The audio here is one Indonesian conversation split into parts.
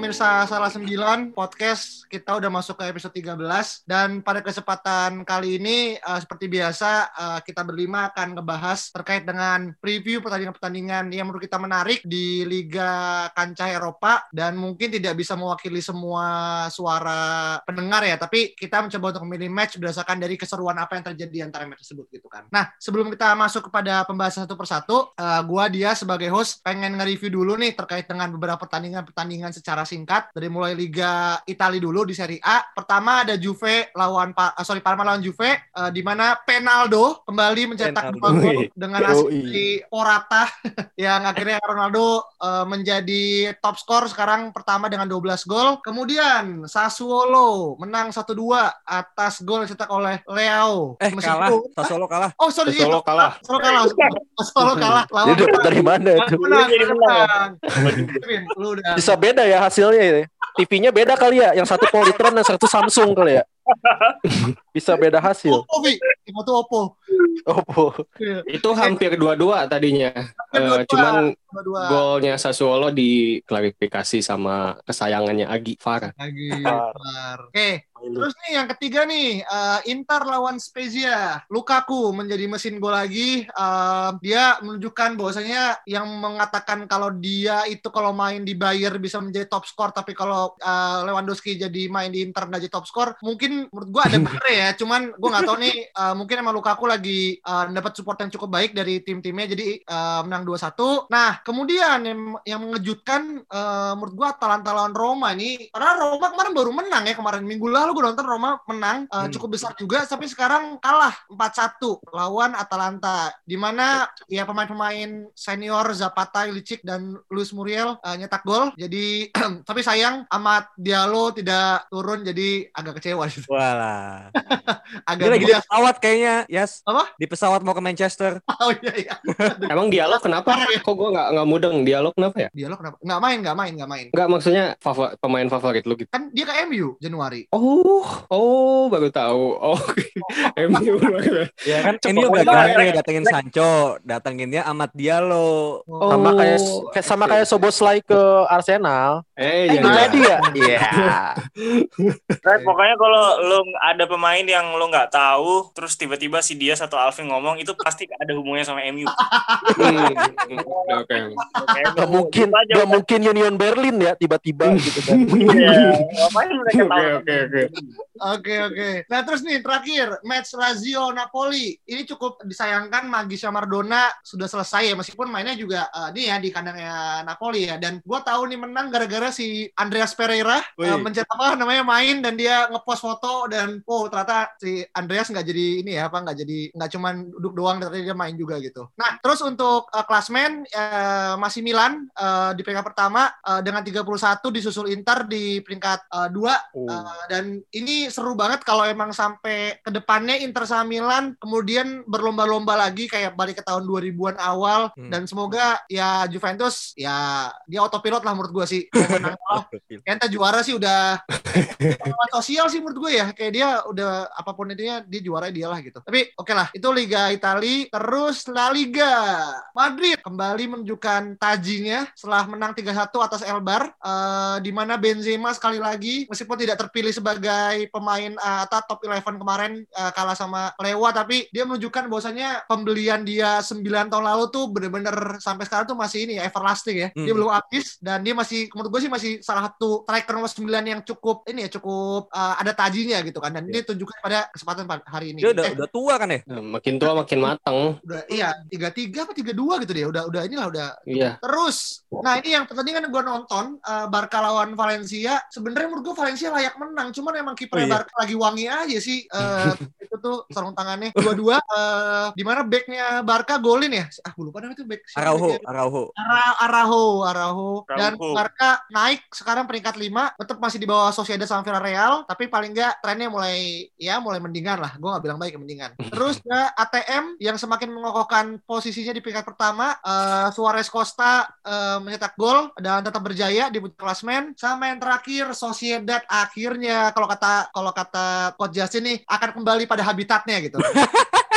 pemirsa Salah 9 podcast kita udah masuk ke episode 13 dan pada kesempatan kali ini uh, seperti biasa uh, kita berlima akan ngebahas terkait dengan preview pertandingan-pertandingan yang menurut kita menarik di Liga Kancah Eropa dan mungkin tidak bisa mewakili semua suara pendengar ya tapi kita mencoba untuk memilih match berdasarkan dari keseruan apa yang terjadi antara match tersebut gitu kan. Nah, sebelum kita masuk kepada pembahasan satu persatu, uh, gua dia sebagai host pengen nge-review dulu nih terkait dengan beberapa pertandingan-pertandingan secara singkat dari mulai Liga Italia dulu di Serie A. Pertama ada Juve lawan pa uh, sorry Parma lawan Juve uh, di mana Penaldo kembali mencetak dua gol dengan hasil di Morata yang akhirnya Ronaldo uh, menjadi top skor sekarang pertama dengan 12 gol. Kemudian Sassuolo menang 1-2 atas gol yang dicetak oleh Leo. Eh kalah, Sassuolo kalah. Oh sorry, Sassuolo kalah. Sassuolo kalah. Sassuolo kalah. Lawan dari mana itu? menang, menang. Bisa beda ya hasilnya ini. TV-nya beda kali ya, yang satu Polytron dan satu Samsung kali ya. Bisa beda hasil. Oppo, Vi. Itu Oppo. Oppo. Iya. Itu hampir dua-dua tadinya. Eh, Dua-dua. cuman Dua-dua. golnya Sassuolo diklarifikasi sama kesayangannya Agi Farah. Lagi. Var. Var. Oke, terus nih yang ketiga nih, eh, Inter lawan Spezia. Lukaku menjadi mesin gol lagi. Eh, dia menunjukkan bahwasanya yang mengatakan kalau dia itu kalau main di Bayer bisa menjadi top skor, tapi kalau eh, Lewandowski jadi main di Inter nggak jadi top skor, mungkin menurut gua ada bener ya. Cuman gua nggak tahu nih, eh, mungkin emang Lukaku lagi eh, dapat support yang cukup baik dari tim-timnya, jadi eh, menang 2-1. Nah, kemudian yang, yang mengejutkan eh, menurut gua Atalanta lawan Roma ini, karena Roma kemarin baru menang ya kemarin minggu lalu gue nonton Roma menang eh, Hmm. cukup besar juga, tapi sekarang kalah 4-1 lawan Atalanta, di mana ya pemain-pemain senior Zapata, Ilicic dan Luis Muriel eh, nyetak gol. Jadi tapi sayang Amat Diallo tidak turun, jadi agak kecewa. gitu. Walah. agak Dia lagi di pesawat kayaknya, Yas. Apa? Di pesawat mau ke Manchester. Oh iya iya. Emang dialog kenapa? Kok gue nggak nggak mudeng dialog kenapa ya? Diallo kenapa? Nggak main, nggak main, nggak main. Nggak maksudnya favor- pemain favorit lu gitu. Kan dia ke MU Januari. Oh, oh baru tahu. Oh, MU. Ya kan ini udah ganti datengin Sancho, datenginnya Amat Diallo. Oh. Sama kayak kayak- sama kayak Soboslai ke Arsenal. Eh, Eh, jadi ya? Iya. Nah, pokoknya kalau lo ada pemain yang lo nggak tahu, terus tiba-tiba si dia atau Alvin ngomong itu pasti ada hubungannya sama MU. Hmm, Oke, oke. Gak mungkin, aja gak mungkin Union Berlin ya tiba-tiba gitu kan. Iya, ngapain mereka tahu? Oke, oke, oke. Oke oke. Nah terus nih terakhir match Lazio Napoli ini cukup disayangkan Magisha Mardona sudah selesai ya meskipun mainnya juga eh, ini ya di kandangnya Napoli ya dan gua tahu nih menang gara-gara si Andreas Pereira Wih. uh, mencetak apa namanya main dan dia ngepost foto dan oh ternyata si Andreas nggak jadi ini ya apa nggak jadi nggak cuman duduk doang ternyata dia main juga gitu. Nah terus untuk eh, klasmen eh, masih Milan eh, di peringkat pertama eh, dengan 31 disusul Inter di peringkat eh, dua Uh, dan ini seru banget kalau emang sampai ke depannya Inter sama Milan kemudian berlomba-lomba lagi kayak balik ke tahun 2000-an awal. Hmm. dan semoga ya Juventus ya dia autopilot lah menurut gua sih. Menang. Kayaknya juara sih udah sosial sih menurut gue ya. Kayak dia udah apa pun intinya dia juara dia lah gitu. Tapi oke lah itu Liga Italia terus La Liga. Madrid kembali menunjukkan tajinya setelah menang 3-1 atas Elbar eh, di mana Benzema sekali lagi meskipun tidak terpilih sebagai pemain eh, atau top 11 kemarin eh, kalah sama Lewa tapi dia menunjukkan bahwasanya pembelian dia 9 tahun lalu tuh bener-bener sampai sekarang tuh masih ini ya everlasting ya dia Hmm. belum habis dan dia masih menurut gue sih masih salah satu striker nomor 9 yang cukup ini ya cukup uh, ada tajinya gitu kan dan dia tunjukkan pada kesempatan pa- hari ini Dia udah Eh, udah tua kan ya? Nah, Makin tua makin matang. udah iya tiga tiga apa tiga dua gitu dia udah udah inilah udah Iya. terus nah ini yang pertandingan gue nonton uh, Barca lawan Valencia sebenarnya menurut gue Valencia layak menang cuman emang kipernya Iya. Barca lagi wangi aja sih uh, itu tuh sarung tangannya dua-dua uh, di mana backnya Barca golin ya ah gue lupa namanya tuh back Araujo? Araujo. Ara- Araho, Araho. Dan Araujo. Barca naik sekarang peringkat 5, tetap masih di bawah Sociedad sama Villarreal, tapi paling nggak trennya mulai ya mulai mendingan lah. Gue nggak bilang baik mendingan. Terus ya ATM yang semakin mengokohkan posisinya di peringkat pertama, eh, Suarez Costa eh, mencetak gol dan tetap berjaya di puncak klasmen. Sama yang terakhir Sociedad akhirnya kalau kata kalau kata Coach Justin nih akan kembali pada habitatnya gitu.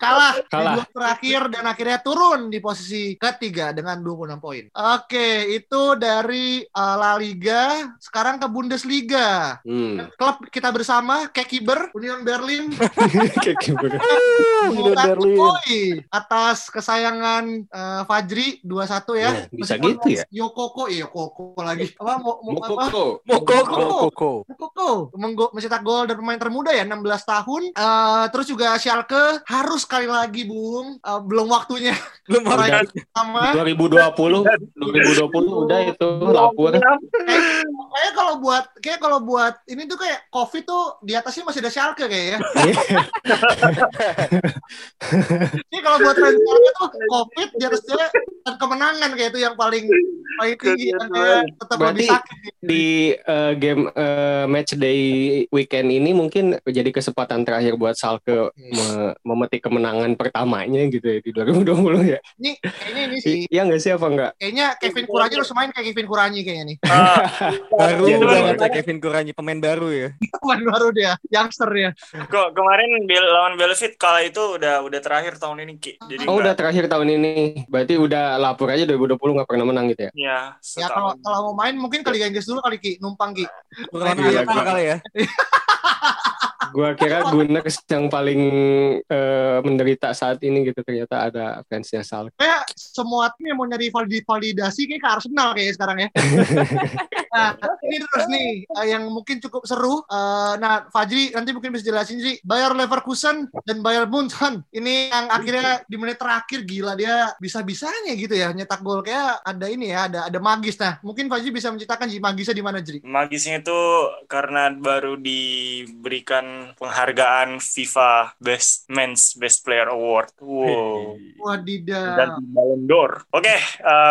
kalah, Kalah. di dua terakhir dan akhirnya turun di posisi ketiga dengan 26 poin. Oke, itu dari uh, La Liga. Sekarang ke Bundesliga. Hmm. Klub kita bersama, Kekiber, Union Berlin, gimana? Union Berlin. poin atas kesayangan uh, Fajri 2-1 ya. Nah, bisa Meskipun gitu ya? Yokoko, iya Yokoko lagi. Apa mo, mo, apa? Mokoko. Mokoko. Koko. Yokoko Menggo- mencetak gol dan pemain termuda ya 16 tahun. Eh, terus juga Schalke harus sekali lagi Bung, Eh, belum waktunya Belum Udah. sama. 2020, 2020 udah itu lapor. Kayak kalau buat kayak kalau buat ini tuh kayak Covid tuh di atasnya masih ada Schalke kayaknya. Ini kalau buat fans Schalke tuh Covid di atasnya dan kemenangan kayak itu yang paling paling tinggi kayak tetap Berarti- lebih sakit. Di eh, game eh, match day weekend ini mungkin jadi kesempatan terakhir buat Salke me- memetik kemenangan pertamanya gitu ya di 2020 ya. Ini kayaknya ini sih Iya nggak sih apa enggak? kayaknya Kevin Kuranyi harus main kayak Kevin Kuranyi kayaknya nih. Ah, Baru Iya, ya Kevin Kuranyi pemain baru ya. Pemain baru dia, youngster ya. kok kemarin lawan Belfit kala itu udah udah terakhir tahun ini Ki. Jadi Oh udah terakhir tahun ini. Berarti udah lapor aja 2020 nggak pernah menang gitu ya? ya, Ya kalau kalau mau main mungkin ke Liga Inggris dulu kali Ki, numpang Ki. Kurang Iya, kali ya. Gua kira Gunners yang paling eh, menderita saat ini gitu ternyata ada fansnya Salke. Kayak semua tim yang mau nyari valid- validasi kayak ke Arsenal kayaknya sekarang ya. nah, ini terus nih eh, yang mungkin cukup seru. Eh, nah, Fajri nanti mungkin bisa jelasin sih. Bayer Leverkusen dan Bayer Munchen ini yang akhirnya di menit terakhir gila dia bisa-bisanya gitu ya nyetak gol kayak ada ini ya, ada ada magis. Nah, mungkin Fajri bisa menceritakan magisnya di mana Jri? Magisnya itu karena baru diberikan penghargaan FIFA Best Men's Best Player Award. Wow. Wadidaw. dan Ballon d'Or. Oke,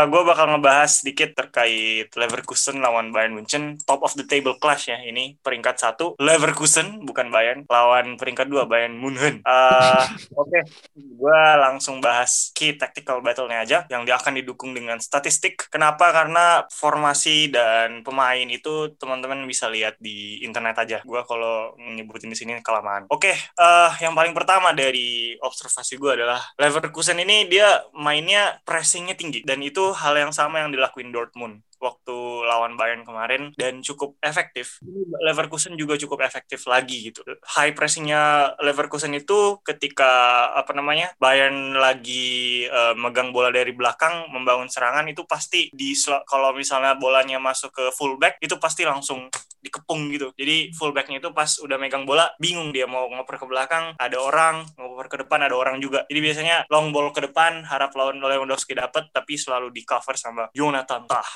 gue bakal ngebahas sedikit terkait Leverkusen lawan Bayern Munchen, top of the table clash ya. Ini peringkat satu Leverkusen bukan Bayern, lawan peringkat dua Bayern Munchen. Eh, Oke, gue langsung bahas key tactical battle-nya aja, yang dia akan didukung dengan statistik. Kenapa? Karena formasi dan pemain itu teman-teman bisa lihat di internet aja. Gue kalau nyebutin di sini kelamaan. Oke, eh, yang paling pertama dari observasi gue adalah Leverkusen ini dia mainnya pressingnya tinggi dan itu hal yang sama yang dilakuin Dortmund waktu lawan Bayern kemarin dan cukup efektif. Leverkusen juga cukup efektif lagi gitu. High pressingnya Leverkusen itu ketika apa namanya Bayern lagi eh, megang bola dari belakang membangun serangan itu pasti di kalau misalnya bolanya masuk ke fullback itu pasti langsung dikepung gitu. Jadi fullbacknya itu pas udah megang bola bingung dia mau ngoper ke belakang ada orang, ngoper ke depan ada orang juga. Jadi biasanya long ball ke depan harap lawan Lewandowski dapat tapi selalu di cover sama Jonathan Tah.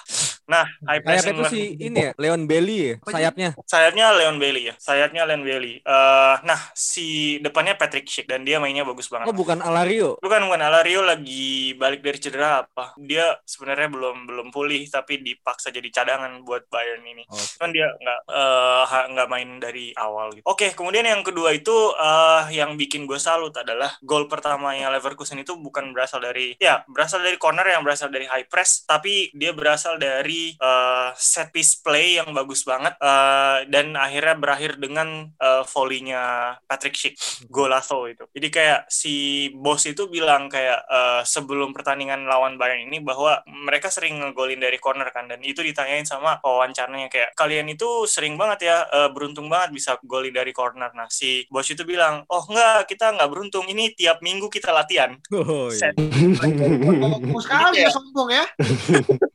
Nah, high Sayapnya pressing tuh si ini ya, Leon Bailey ya, sayapnya. sayapnya Leon Bailey ya. Sayapnya Leon Bailey. Eh, nah, si depannya Patrick Schick dan dia mainnya bagus banget. Oh bukan Alario. Bukan bukan Alario lagi balik dari cedera apa? Dia sebenarnya belum belum pulih tapi dipaksa jadi cadangan buat Bayern ini. Oh. Kan dia nggak eh, nggak main dari awal gitu. Oke, kemudian yang kedua itu eh, yang bikin gue salut adalah gol pertamanya Leverkusen itu bukan berasal dari ya berasal dari corner yang berasal dari high press tapi dia berasal dari eh, set piece play yang bagus banget eh, dan akhirnya berakhir dengan eh, volley-nya Patrick Schick golazo itu. Jadi kayak si bos itu bilang kayak eh, sebelum pertandingan lawan Bayern ini bahwa mereka sering ngegolin dari corner kan dan itu ditanyain sama wawancaranya kayak kalian itu sering banget ya eh, beruntung banget bisa golin dari corner. Nah si bos itu bilang oh enggak kita nggak beruntung ini tiap minggu kita latihan. Oh, iya. Set. Sekali ya sombong ya.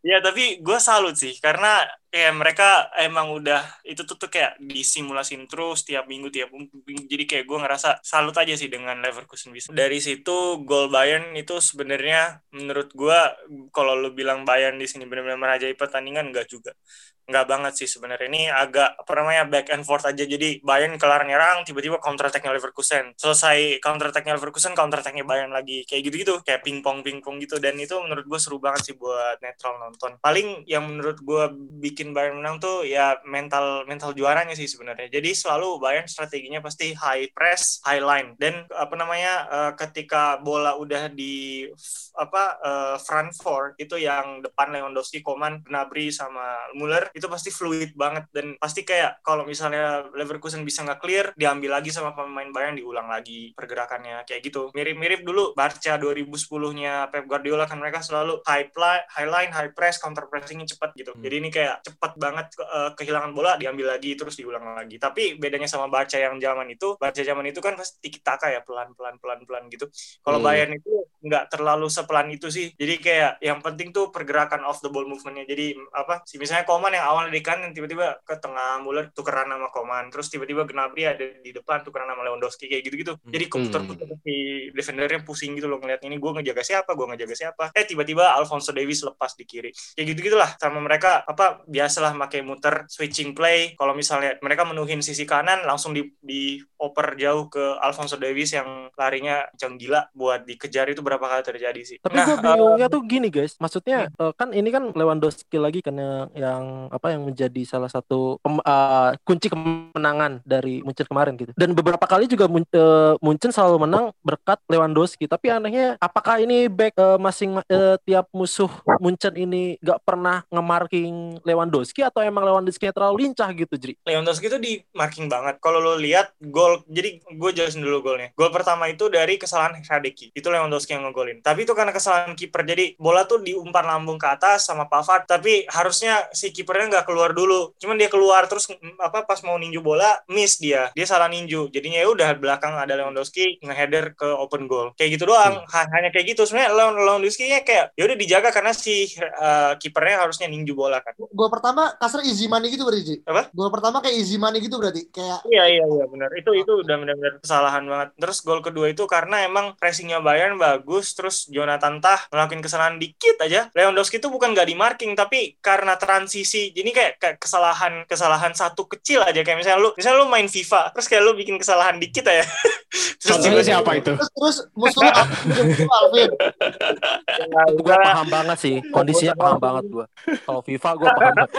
Ya tapi gue salut sih karena kayak mereka emang udah itu tuh, tuh kayak disimulasin terus tiap minggu tiap minggu. Jadi kayak gue ngerasa salut aja sih dengan Leverkusen bisa. Dari situ gol Bayern itu sebenarnya menurut gue kalau lu bilang Bayern di sini benar-benar merajai pertandingan enggak juga enggak banget sih sebenarnya. Ini agak apa namanya back and forth aja. Jadi Bayern kelar nyerang tiba-tiba counter attack-nya Leverkusen. Selesai counter attack-nya Leverkusen counter attack-nya Bayern lagi. Kayak gitu-gitu kayak pingpong pingpong gitu. Dan itu menurut gue seru banget sih buat netral nonton. Paling yang menurut gue bikin bikin Bayern menang tuh ya mental mental juaranya sih sebenarnya. Jadi selalu Bayern strateginya pasti high press, high line. Dan apa namanya uh, ketika bola udah di apa uh, front four itu yang depan Lewandowski, Koman, Gnabry sama Muller itu pasti fluid banget dan pasti kayak kalau misalnya Leverkusen bisa nggak clear diambil lagi sama pemain Bayern diulang lagi pergerakannya kayak gitu. Mirip-mirip dulu Barca 2010-nya Pep Guardiola kan mereka selalu high line, high line, high press, counter pressingnya cepat gitu. Hmm. Jadi ini kayak cepat banget uh, kehilangan bola diambil lagi terus diulang lagi. Tapi bedanya sama Barca yang zaman itu, Barca zaman itu kan pasti tiki taka ya pelan-pelan pelan-pelan gitu. Kalau hmm. Bayern itu nggak terlalu sepelan itu sih. Jadi kayak yang penting tuh pergerakan off the ball movementnya. Jadi apa sih misalnya Koman yang awalnya di kanan tiba-tiba ke tengah Muller tukeran sama Koman, terus tiba-tiba Gnabry ada di depan tukeran sama Lewandowski kayak gitu-gitu. Hmm. Jadi komputer-komputer hmm. si defendernya pusing gitu loh ngeliat ini gue ngejaga siapa, gue ngejaga siapa. Eh tiba-tiba Alfonso Davies lepas di kiri. Kayak gitu-gitulah sama mereka apa biasalah pakai muter switching play. Kalau misalnya mereka menuhin sisi kanan langsung di, di oper jauh ke Alfonso Davies yang larinya kencang gila buat dikejar itu berapa kali terjadi sih. Tapi nah, gue bingungnya uh, tuh gini guys, maksudnya hmm. uh, kan ini kan Lewandowski lagi kan yang, yang apa yang menjadi salah satu pem, uh, kunci kemenangan dari Munchen kemarin gitu. Dan beberapa kali juga mun, uh, Munchen selalu menang berkat Lewandowski. Tapi anehnya apakah ini back uh, masing uh, tiap musuh Munchen ini gak pernah nge-marking Lewandowski atau emang Lewandowski terlalu lincah gitu, Jri? Lewandowski itu di marking banget. Kalau lo lihat gol, jadi gue jelasin dulu golnya. Gol pertama itu dari kesalahan Hradeki. Itu Lewandowski yang ngegolin. Tapi itu karena kesalahan kiper. Jadi bola tuh diumpan lambung ke atas sama Pavard. Tapi harusnya si kipernya nggak keluar dulu. Cuman dia keluar terus apa pas mau ninju bola miss dia. Dia salah ninju. Jadinya ya udah belakang ada Lewandowski ngeheader ke open goal. Kayak gitu doang. Hmm. Hanya kayak gitu. Sebenarnya Lewandowski-nya kayak ya udah dijaga karena si uh, kipernya harusnya ninju bola kan. Gol pertama kasar easy money gitu berarti. Apa? Gol pertama kayak easy money gitu berarti. Kayak Iya iya iya benar. Itu itu udah benar-benar kesalahan banget. Terus gol kedua itu karena emang pressingnya Bayern bagus, terus Jonathan Tah ngelakuin kesalahan dikit aja. Lewandowski itu bukan gak di marking, tapi karena transisi, jadi kayak, kayak kesalahan kesalahan satu kecil aja kayak misalnya lu misalnya lu main FIFA, terus kayak lu bikin kesalahan dikit aja. terus Contohnya siapa itu? Terus, terus musuhnya Alvin. gue paham banget sih, kondisinya paham banget gue. Kalau FIFA gue paham banget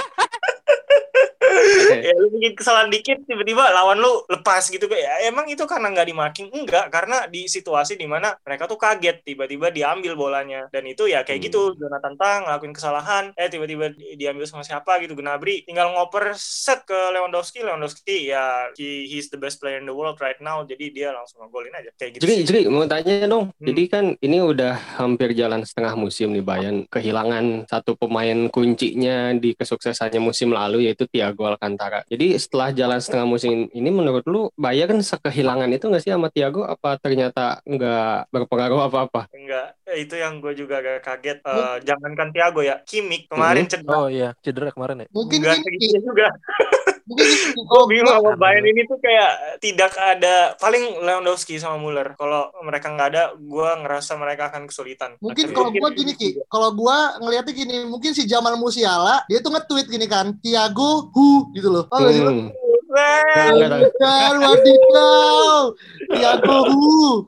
ya lu bikin kesalahan dikit tiba-tiba lawan lu lepas gitu ya emang itu karena nggak di marking enggak karena di situasi di mana mereka tuh kaget tiba-tiba diambil bolanya dan itu ya kayak gitu. hmm. gitu Jonathan Tang ngelakuin kesalahan eh tiba-tiba diambil sama siapa gitu Gnabry tinggal ngoper set ke Lewandowski Lewandowski ya he, he's the best player in the world right now jadi dia langsung ngegolin aja kayak gitu jadi jadi mau tanya dong hmm. jadi kan ini udah hampir jalan setengah musim nih Bayan kehilangan satu pemain kuncinya di kesuksesannya musim lalu yaitu Thiago Alcantara. Jadi setelah jalan setengah musim ini menurut lu Bayern sekehilangan itu nggak sih sama Thiago apa ternyata nggak berpengaruh apa-apa? Enggak, eh, itu yang gue juga agak kaget. Uh, jangankan Thiago ya, Kimmich kemarin hmm. cedera. Oh iya, cedera kemarin ya. Mungkin Enggak segitu juga. gue bingung sama Bayern ini tuh kayak tidak ada paling Lewandowski sama Muller. Kalau mereka nggak ada, gue ngerasa mereka akan kesulitan. Mungkin kalau gue gini ki, kalau gue ngeliatnya gini, mungkin si Jamal Musiala dia tuh nge-tweet gini kan, Tiago hu gitu loh. Oh, hmm. Dan wadidaw, Tiago hu.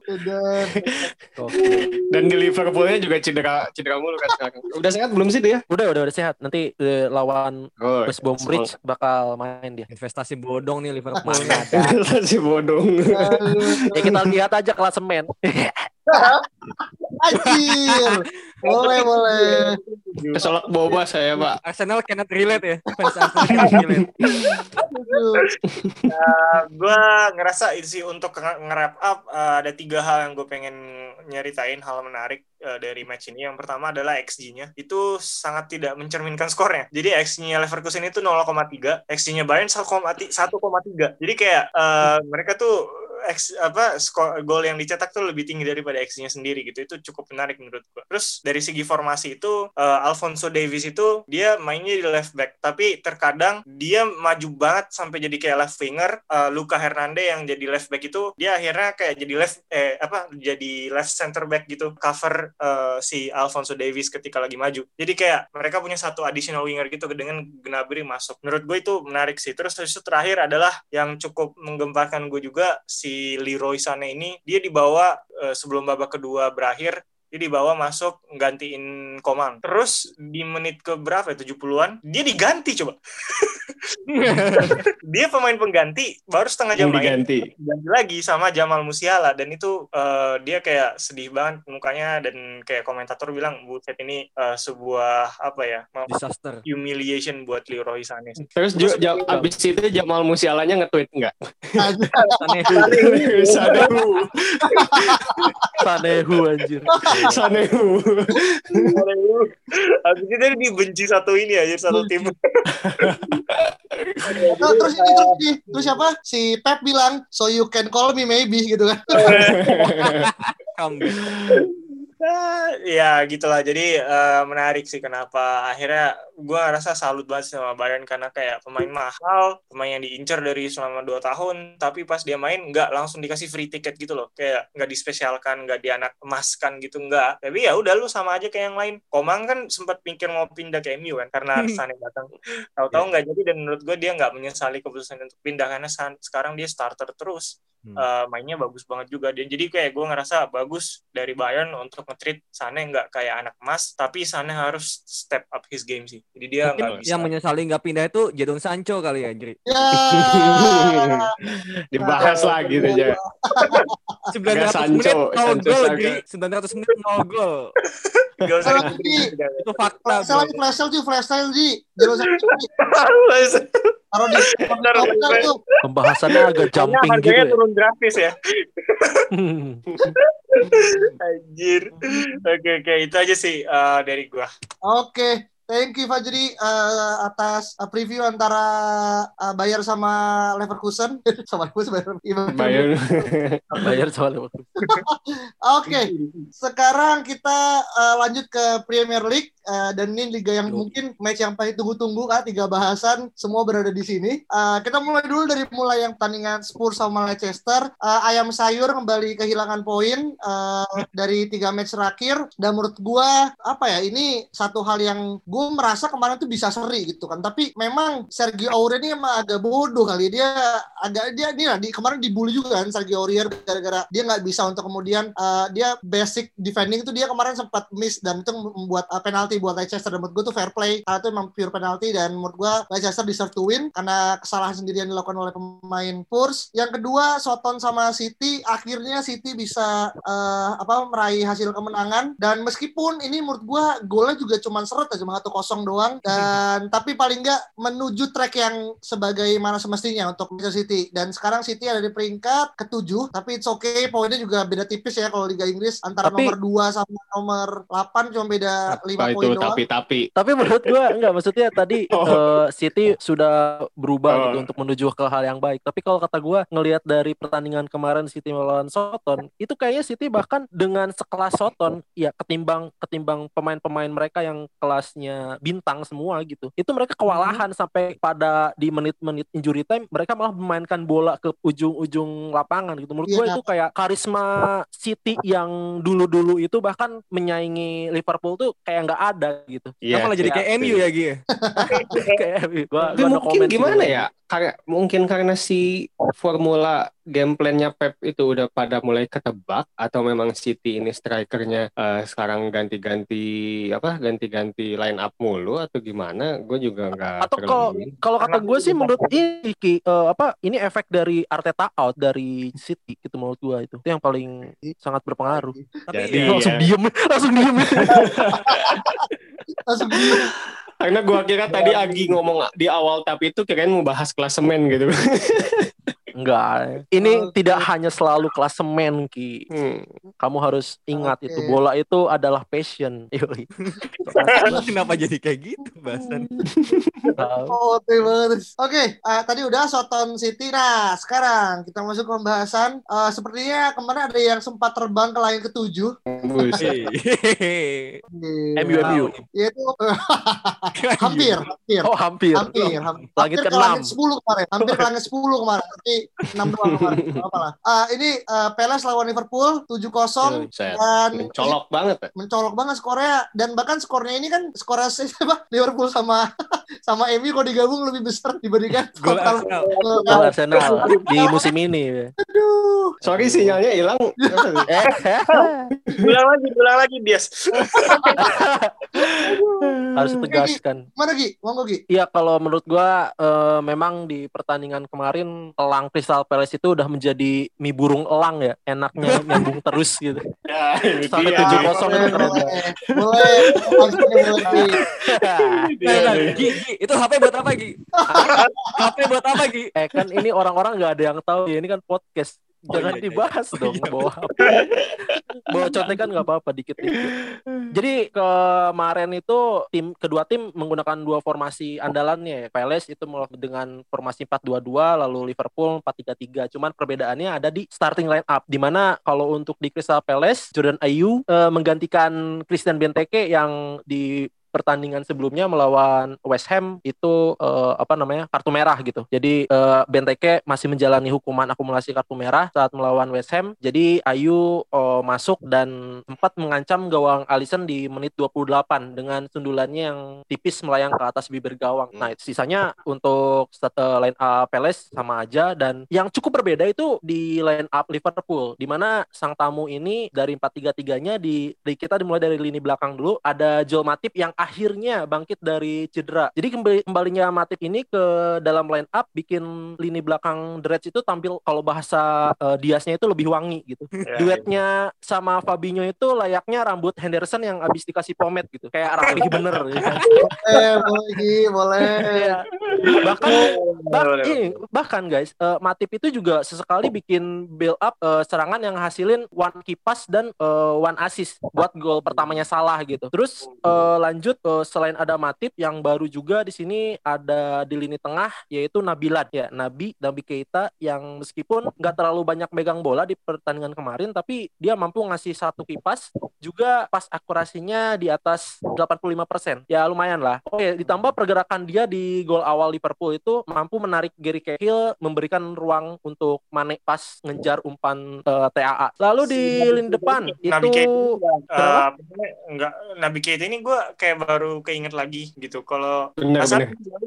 Dan di Liverpoolnya juga cedera cedera mulu kan sekarang. Udah sehat belum sih dia? Udah udah udah sehat. Nanti uh, lawan oh, West Bromwich bakal main dia. Investasi bodong nih Liverpool. Investasi bodong. ya kita lihat aja klasemen. Anjir. Boleh, boleh. Kesolak boba saya, Pak. Arsenal cannot relate ya. Fans Arsenal cannot relate. uh, gue ngerasa sih untuk nge-wrap up uh, ada tiga hal yang gue pengen nyeritain hal menarik uh, dari match ini. Yang pertama adalah XG-nya. Itu sangat tidak mencerminkan skornya. Jadi XG-nya Leverkusen itu 0,3, XG-nya Bayern 1,3. Jadi kayak uh, mereka tuh X apa gol yang dicetak tuh lebih tinggi daripada X-nya sendiri gitu. Itu cukup menarik menurut gua. Terus dari segi formasi itu uh, Alfonso Davies itu dia mainnya di left back, tapi terkadang dia maju banget sampai jadi kayak left winger. Uh, Luka Hernandez yang jadi left back itu dia akhirnya kayak jadi left eh apa jadi left center back gitu cover uh, si Alfonso Davies ketika lagi maju. Jadi kayak mereka punya satu additional winger gitu dengan Gnabry masuk. Menurut gue itu menarik sih. Terus itu terakhir adalah yang cukup menggemparkan gue juga si Leroy Sané ini dia dibawa uh, sebelum babak kedua berakhir dia dibawa masuk gantiin Komang terus di menit ke berapa ya 70-an dia diganti coba dia pemain pengganti baru setengah jam main diganti. ganti lagi sama Jamal Musiala dan itu eh, dia kayak sedih banget mukanya dan kayak komentator bilang buset ini eh, sebuah apa ya Disaster. humiliation buat Leroy Sané. Terus ju- ja- abis itu Jamal Musialanya nge-tweet nggak? Aneh. Sanehu. Sanehu anjir. Sanehu. Habis itu dia dibenci satu ini aja satu tim. Nah, terus ini terus, terus siapa? Si Pep bilang, so you can call me maybe gitu kan. Comeback. Ah, ya gitulah. Jadi eh, menarik sih kenapa. Akhirnya gue ngerasa salut banget sama Bayern karena kayak pemain mahal pemain yang diincar dari selama 2 tahun tapi pas dia main nggak langsung dikasih free ticket gitu loh. Kayak nggak dispesialkan nggak dianak emaskan gitu nggak. Tapi ya udah lu sama aja kayak yang lain. Komang kan sempat pikir mau pindah ke MU kan karena Sané datang. Tahu-tahu nggak jadi dan menurut gue dia nggak menyesali keputusan untuk pindah karena sekarang dia starter terus. Hmm. eh, mainnya bagus banget juga. Dan jadi kayak gue ngerasa bagus dari Bayern untuk nge-treat Sané nggak kayak anak emas tapi Sané harus step up his game sih jadi dia nggak bisa yang menyesali nggak pindah itu Jadon Sancho kali ya, Jri. Ya. Dibahas lagi tuh ya. 900 menit Sancho, 0 Sancho gol. Jri. 900 menit 0 gol. Nggak usah. Itu fakta, Flash sale, flash sale, flash sale, Ji. Di Bentar, taruh di. Pembahasannya agak jumping gitu harganya ya. turun drastis ya. Anjir. Oke oke. Itu aja sih eh, dari gua. Oke, thank you Fajri eh, atas eh, preview antara eh, Bayer sama Leverkusen. sama Leverkusen, Bayer. Bayern. Bayar soalnya waktu. Oke, sekarang kita eh, lanjut ke Premier League eh, dan ini liga yang Yo. mungkin match yang paling tunggu-tunggu kan tiga bahasan semua berada di sini. Eh, kita mulai dulu dari mulai yang pertandingan Spurs sama Leicester. Eh, ayam sayur kembali kehilangan poin eh, dari tiga match terakhir dan menurut gua apa ya ini satu hal yang gue merasa kemarin tuh bisa seri gitu kan. Tapi memang Sergio Aurier ini emang agak bodoh kali. Dia agak dia ini lah di, kemarin dibully juga kan Sergio Aurier gara-gara dia nggak bisa untuk kemudian uh, dia basic defending itu dia kemarin sempat miss dan itu membuat uh, penalti buat Leicester. Dan menurut gue tuh fair play. Karena itu emang pure penalti dan menurut gue Leicester deserve to win karena kesalahan sendiri yang dilakukan oleh pemain Spurs. Yang kedua Soton sama City akhirnya City bisa uh, apa meraih hasil kemenangan dan meskipun ini menurut gue golnya juga cuma seret aja 1-0 doang dan tapi paling nggak menuju track yang sebagaimana semestinya untuk Manchester City. Dan sekarang City ada di peringkat ketujuh tapi it's okay poinnya juga beda tipis ya kalau Liga Inggris antara tapi, nomor 2 sama nomor 8 cuma beda lima poin doang. tapi tapi tapi menurut gua nggak maksudnya tadi eh, oh. uh, City sudah berubah gitu oh. gitu untuk menuju ke hal yang baik. Tapi kalau kata gua ngelihat dari pertandingan kemarin City melawan Soton itu kayaknya City bahkan dengan sekelas Soton ya ketimbang ketimbang pemain-pemain mereka yang kelasnya bintang semua gitu. Itu mereka kewalahan sampai pada di menit-menit injury time mereka malah memainkan bola ke ujung-ujung lapangan gitu. Menurut gua Iya. itu kayak karisma City yang dulu-dulu itu bahkan menyaingi Liverpool tuh kayak nggak ada gitu. Iya. Kenapa malah jadi iya. kayak MU ya, Gi? kayak gua, Tapi gua no mungkin sih gimana gua. ya? Karena mungkin karena si formula game plan-nya Pep itu udah pada mulai ketebak atau memang City ini strikernya eh, sekarang ganti-ganti apa ganti-ganti line up mulu atau gimana? Gue juga nggak Atau kalau kalau kata gue sih itu menurut ini Ki, eh, apa ini efek dari Arteta out dari City gitu menurut gua itu. Itu yang paling sangat berpengaruh. Tapi Jadi- ya, langsung diem langsung diem. Langsung dia karena gua kira tadi Agi ngomong di awal tapi itu kirain mau bahas klasemen gitu. enggak ini Oke. tidak hanya selalu klasemen Ki Hmm. kamu harus ingat Oke. itu bola itu adalah passion kenapa jadi kayak gitu bahasan? Tahu. Oh, oke banget. Oke, eh, tadi udah Soton City. Nah, sekarang kita masuk ke pembahasan. Eh, sepertinya kemarin ada yang sempat terbang ke langit ketujuh. Hehehe. MU MU Yaitu hampir, hampir. oh hampir Hampir, hampir, Langit hampir ke langit 10 kemarin. Hampir ke langit 10 kemarin. Tapi 6 doang kemarin. Gak apa lah. Ah, ini eh, Palace lawan Liverpool 7-0 Buset. dan Mencolok banget. ya. mencolok banget skornya dan bahkan skornya ini kan skor siapa Liverpool sama sama MU kalau digabung lebih besar dibandingkan Gol Arsenal. gol Gol Arsenal di musim ini Aduh, Sorry sinyalnya hilang. Eh, Ulang lagi, ulang lagi, bias. harus ditegaskan. Mana Gi? Monggo Gi. Iya kalau menurut gua eh, memang di pertandingan kemarin elang Crystal Palace itu udah menjadi mie burung elang ya, enaknya nyambung terus gitu. Ya, Sampai dia. tujuh kosong itu keren boleh Gi. Nah, nah, Gi, Gi, itu HP buat apa Gi? HP buat apa Gi? Eh kan ini orang-orang nggak ada yang tahu ya ini kan podcast. Oh, Jangan iya, iya. dibahas Oh, dong iya. bawa bawa contekan nggak apa-apa dikit-dikit. Jadi kemarin itu tim kedua tim menggunakan dua formasi andalannya ya. Palace itu dengan formasi 4-2-2 lalu Liverpool 4-3-3. Cuman perbedaannya ada di starting line up di mana kalau untuk di Crystal Palace Jordan Ayew eh, menggantikan Christian Benteke yang di pertandingan sebelumnya melawan West Ham itu eh, apa namanya kartu merah gitu. Jadi eh, Benteke masih menjalani hukuman akumulasi kartu merah saat melawan West Ham. Jadi Ayu eh, masuk dan sempat mengancam gawang Alisson di menit 28 dengan sundulannya yang tipis melayang ke atas bibir gawang. Nah, sisanya untuk eh, line up Palace sama aja dan yang cukup berbeda itu di line up Liverpool di mana sang tamu ini dari 4-3-3-nya di, di kita dimulai dari lini belakang dulu ada Joel Matip yang akhirnya bangkit dari cedera. Jadi kembali, kembalinya Matip ini ke dalam line up bikin lini belakang The Reds itu tampil kalau bahasa eh, Diasnya itu lebih wangi gitu. Ya, Duetnya sama Fabinho itu layaknya rambut Henderson yang abis dikasih pomade gitu. Kayak rapih bener. ya. Eh, boleh boleh. Iya. bahkan bah- Boleh. ini, bahkan guys eh, Matip itu juga sesekali bikin build up eh, serangan yang hasilin one key pass dan eh, one assist buat gol pertamanya salah gitu terus eh, lanjut eh, selain ada Matip yang baru juga di sini ada di lini tengah yaitu Nabilat ya Nabi Nabi Keita yang meskipun nggak terlalu banyak megang bola di pertandingan kemarin tapi dia mampu ngasih satu kipas juga pas akurasinya di atas 85%. Ya lumayan lah. Oke, ditambah pergerakan dia di gol awal Liverpool itu mampu menarik Gary Cahill memberikan ruang untuk Mane pas ngejar umpan eh, TAA. Lalu di lini depan Nabi itu Keita eh, enggak Nabi Keita ini gue kayak baru keinget lagi gitu. Kalau bener.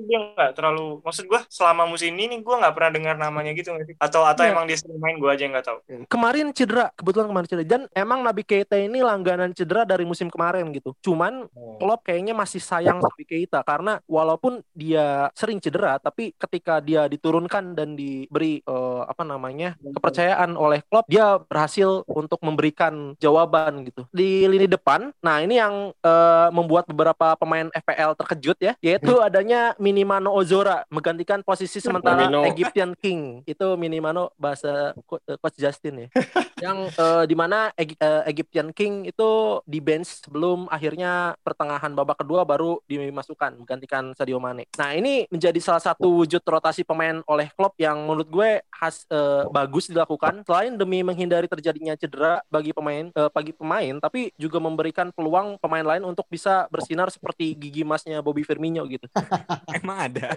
dia nggak terlalu maksud gue selama musim ini nih gue nggak pernah dengar namanya gitu nggak sih? Atau atau Iya. emang dia sering main gue aja yang nggak tahu. kemarin cedera, kebetulan kemarin cedera. Dan emang Nabi Keita ini langganan cedera dari musim kemarin gitu. Cuman Klopp kayaknya masih sayang Nabi Keita karena walaupun dia sering cedera tapi ketika dia diturunkan dan diberi eh, apa namanya kepercayaan oleh Klopp dia berhasil untuk memberikan jawaban gitu di lini depan nah ini yang eh, membuat beberapa pemain FPL terkejut ya yaitu adanya Minimano Ozora menggantikan posisi sementara Minamino. Egyptian King. Itu Minimano bahasa eh, coach Justin ya. Yang eh, di mana Eg- eh, Egyptian King itu di bench sebelum akhirnya pertengahan babak kedua baru dimasukkan menggantikan Sadio Mane. Nah ini menjadi salah satu wujud rotasi pemain oleh Klopp yang menurut gue khas eh, bagus dilakukan. Selain demi menghindari terjadinya cedera bagi pemain eh, bagi pemain tapi juga memberikan peluang pemain lain untuk bisa bersinar seperti gigi emasnya Bobby Firmino gitu. Emang ada.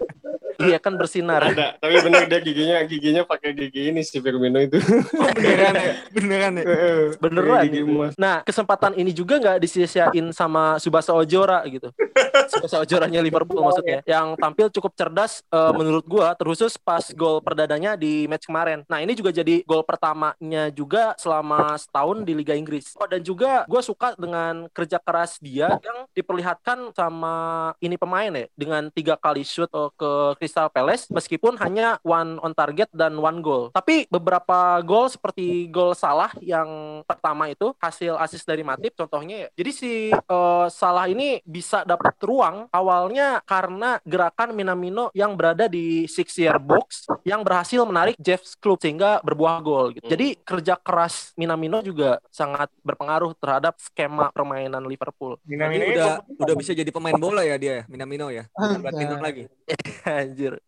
Iya kan bersinar. Ada, tapi bener dia giginya giginya pakai gigi ini si Firmino itu. Beneran ya? Beneran ya? Beneran Gigi gitu. emas. Nah, kesempatan ini juga nggak disia-siain sama Subasa Ojora gitu. Subasa Ojoranya Liverpool maksudnya, yang tampil cukup cerdas eh, menurut gua, terkhusus pas gol perdadanya di match kemarin. Nah, ini juga jadi gol pertamanya juga selama setahun di Liga Inggris. Oh, dan juga gua suka dengan kerja keras dia yang diperlihatkan sama ini pemain ya, dengan tiga kali shoot eh, ke Crystal Palace, meskipun hanya one on target dan one goal. Tapi beberapa gol seperti gol Salah yang pertama itu hasil assist dari Matip contohnya ya. Jadi si eh, Salah ini bisa dapat ruang awalnya karena gerakan Minamino yang berada di six year box yang berhasil menarik Jeff Club sehingga berbuah gol gitu. Jadi kerja keras Minamino juga sangat berpengaruh terhadap skema permainan Liverpool. Minamino udah udah bisa jadi pemain bola ya dia, Minamino ya. Bukan badminton lagi. Anjir.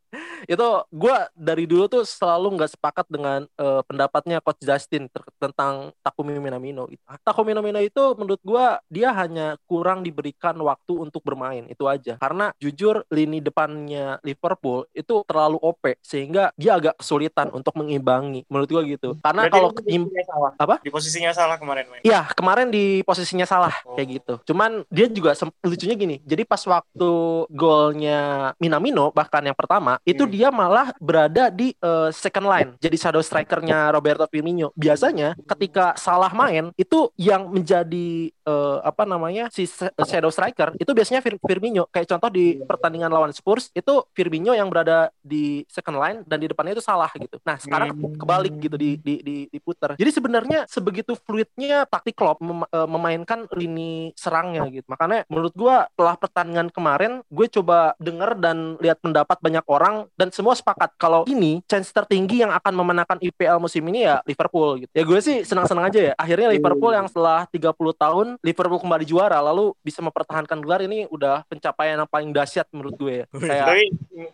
Itu gua dari dulu tuh selalu nggak sepakat dengan eh, pendapatnya coach Justin tentang Takumi Minamino gitu. Takumi Minamino itu menurut gua dia hanya kurang diberikan waktu untuk bermain itu aja. Karena jujur lini depannya Liverpool itu terlalu OP sehingga dia agak kesulitan untuk mengimbangi menurut gua gitu. Karena Berarti kalau di salah. Apa? Di posisinya salah kemarin main. Iya, kemarin di posisinya salah Oh. kayak gitu. Cuman dia juga lucunya gini. Jadi pas waktu golnya Minamino bahkan yang pertama itu Hmm. Dia malah berada di eh, second line jadi shadow strikernya Roberto Firmino. Biasanya ketika salah main itu yang menjadi eh, apa namanya si shadow striker itu biasanya Fir- Firmino. Kayak contoh di pertandingan lawan Spurs itu Firmino yang berada di second line dan di depannya itu salah gitu. Nah sekarang ke- kebalik gitu di di di diputar jadi sebenarnya sebegitu fluidnya taktik Klopp mem- eh, memainkan lini serangnya gitu. Makanya menurut gua setelah pertandingan kemarin gue coba denger dan lihat pendapat banyak orang dan semua sepakat kalau ini chance tertinggi yang akan memenangkan IPL musim ini ya Liverpool gitu. Ya gue sih senang-senang aja ya. Akhirnya Liverpool yang setelah 30 tahun Liverpool kembali juara lalu bisa mempertahankan gelar ini udah pencapaian yang paling dahsyat menurut gue ya. Kayak Tapi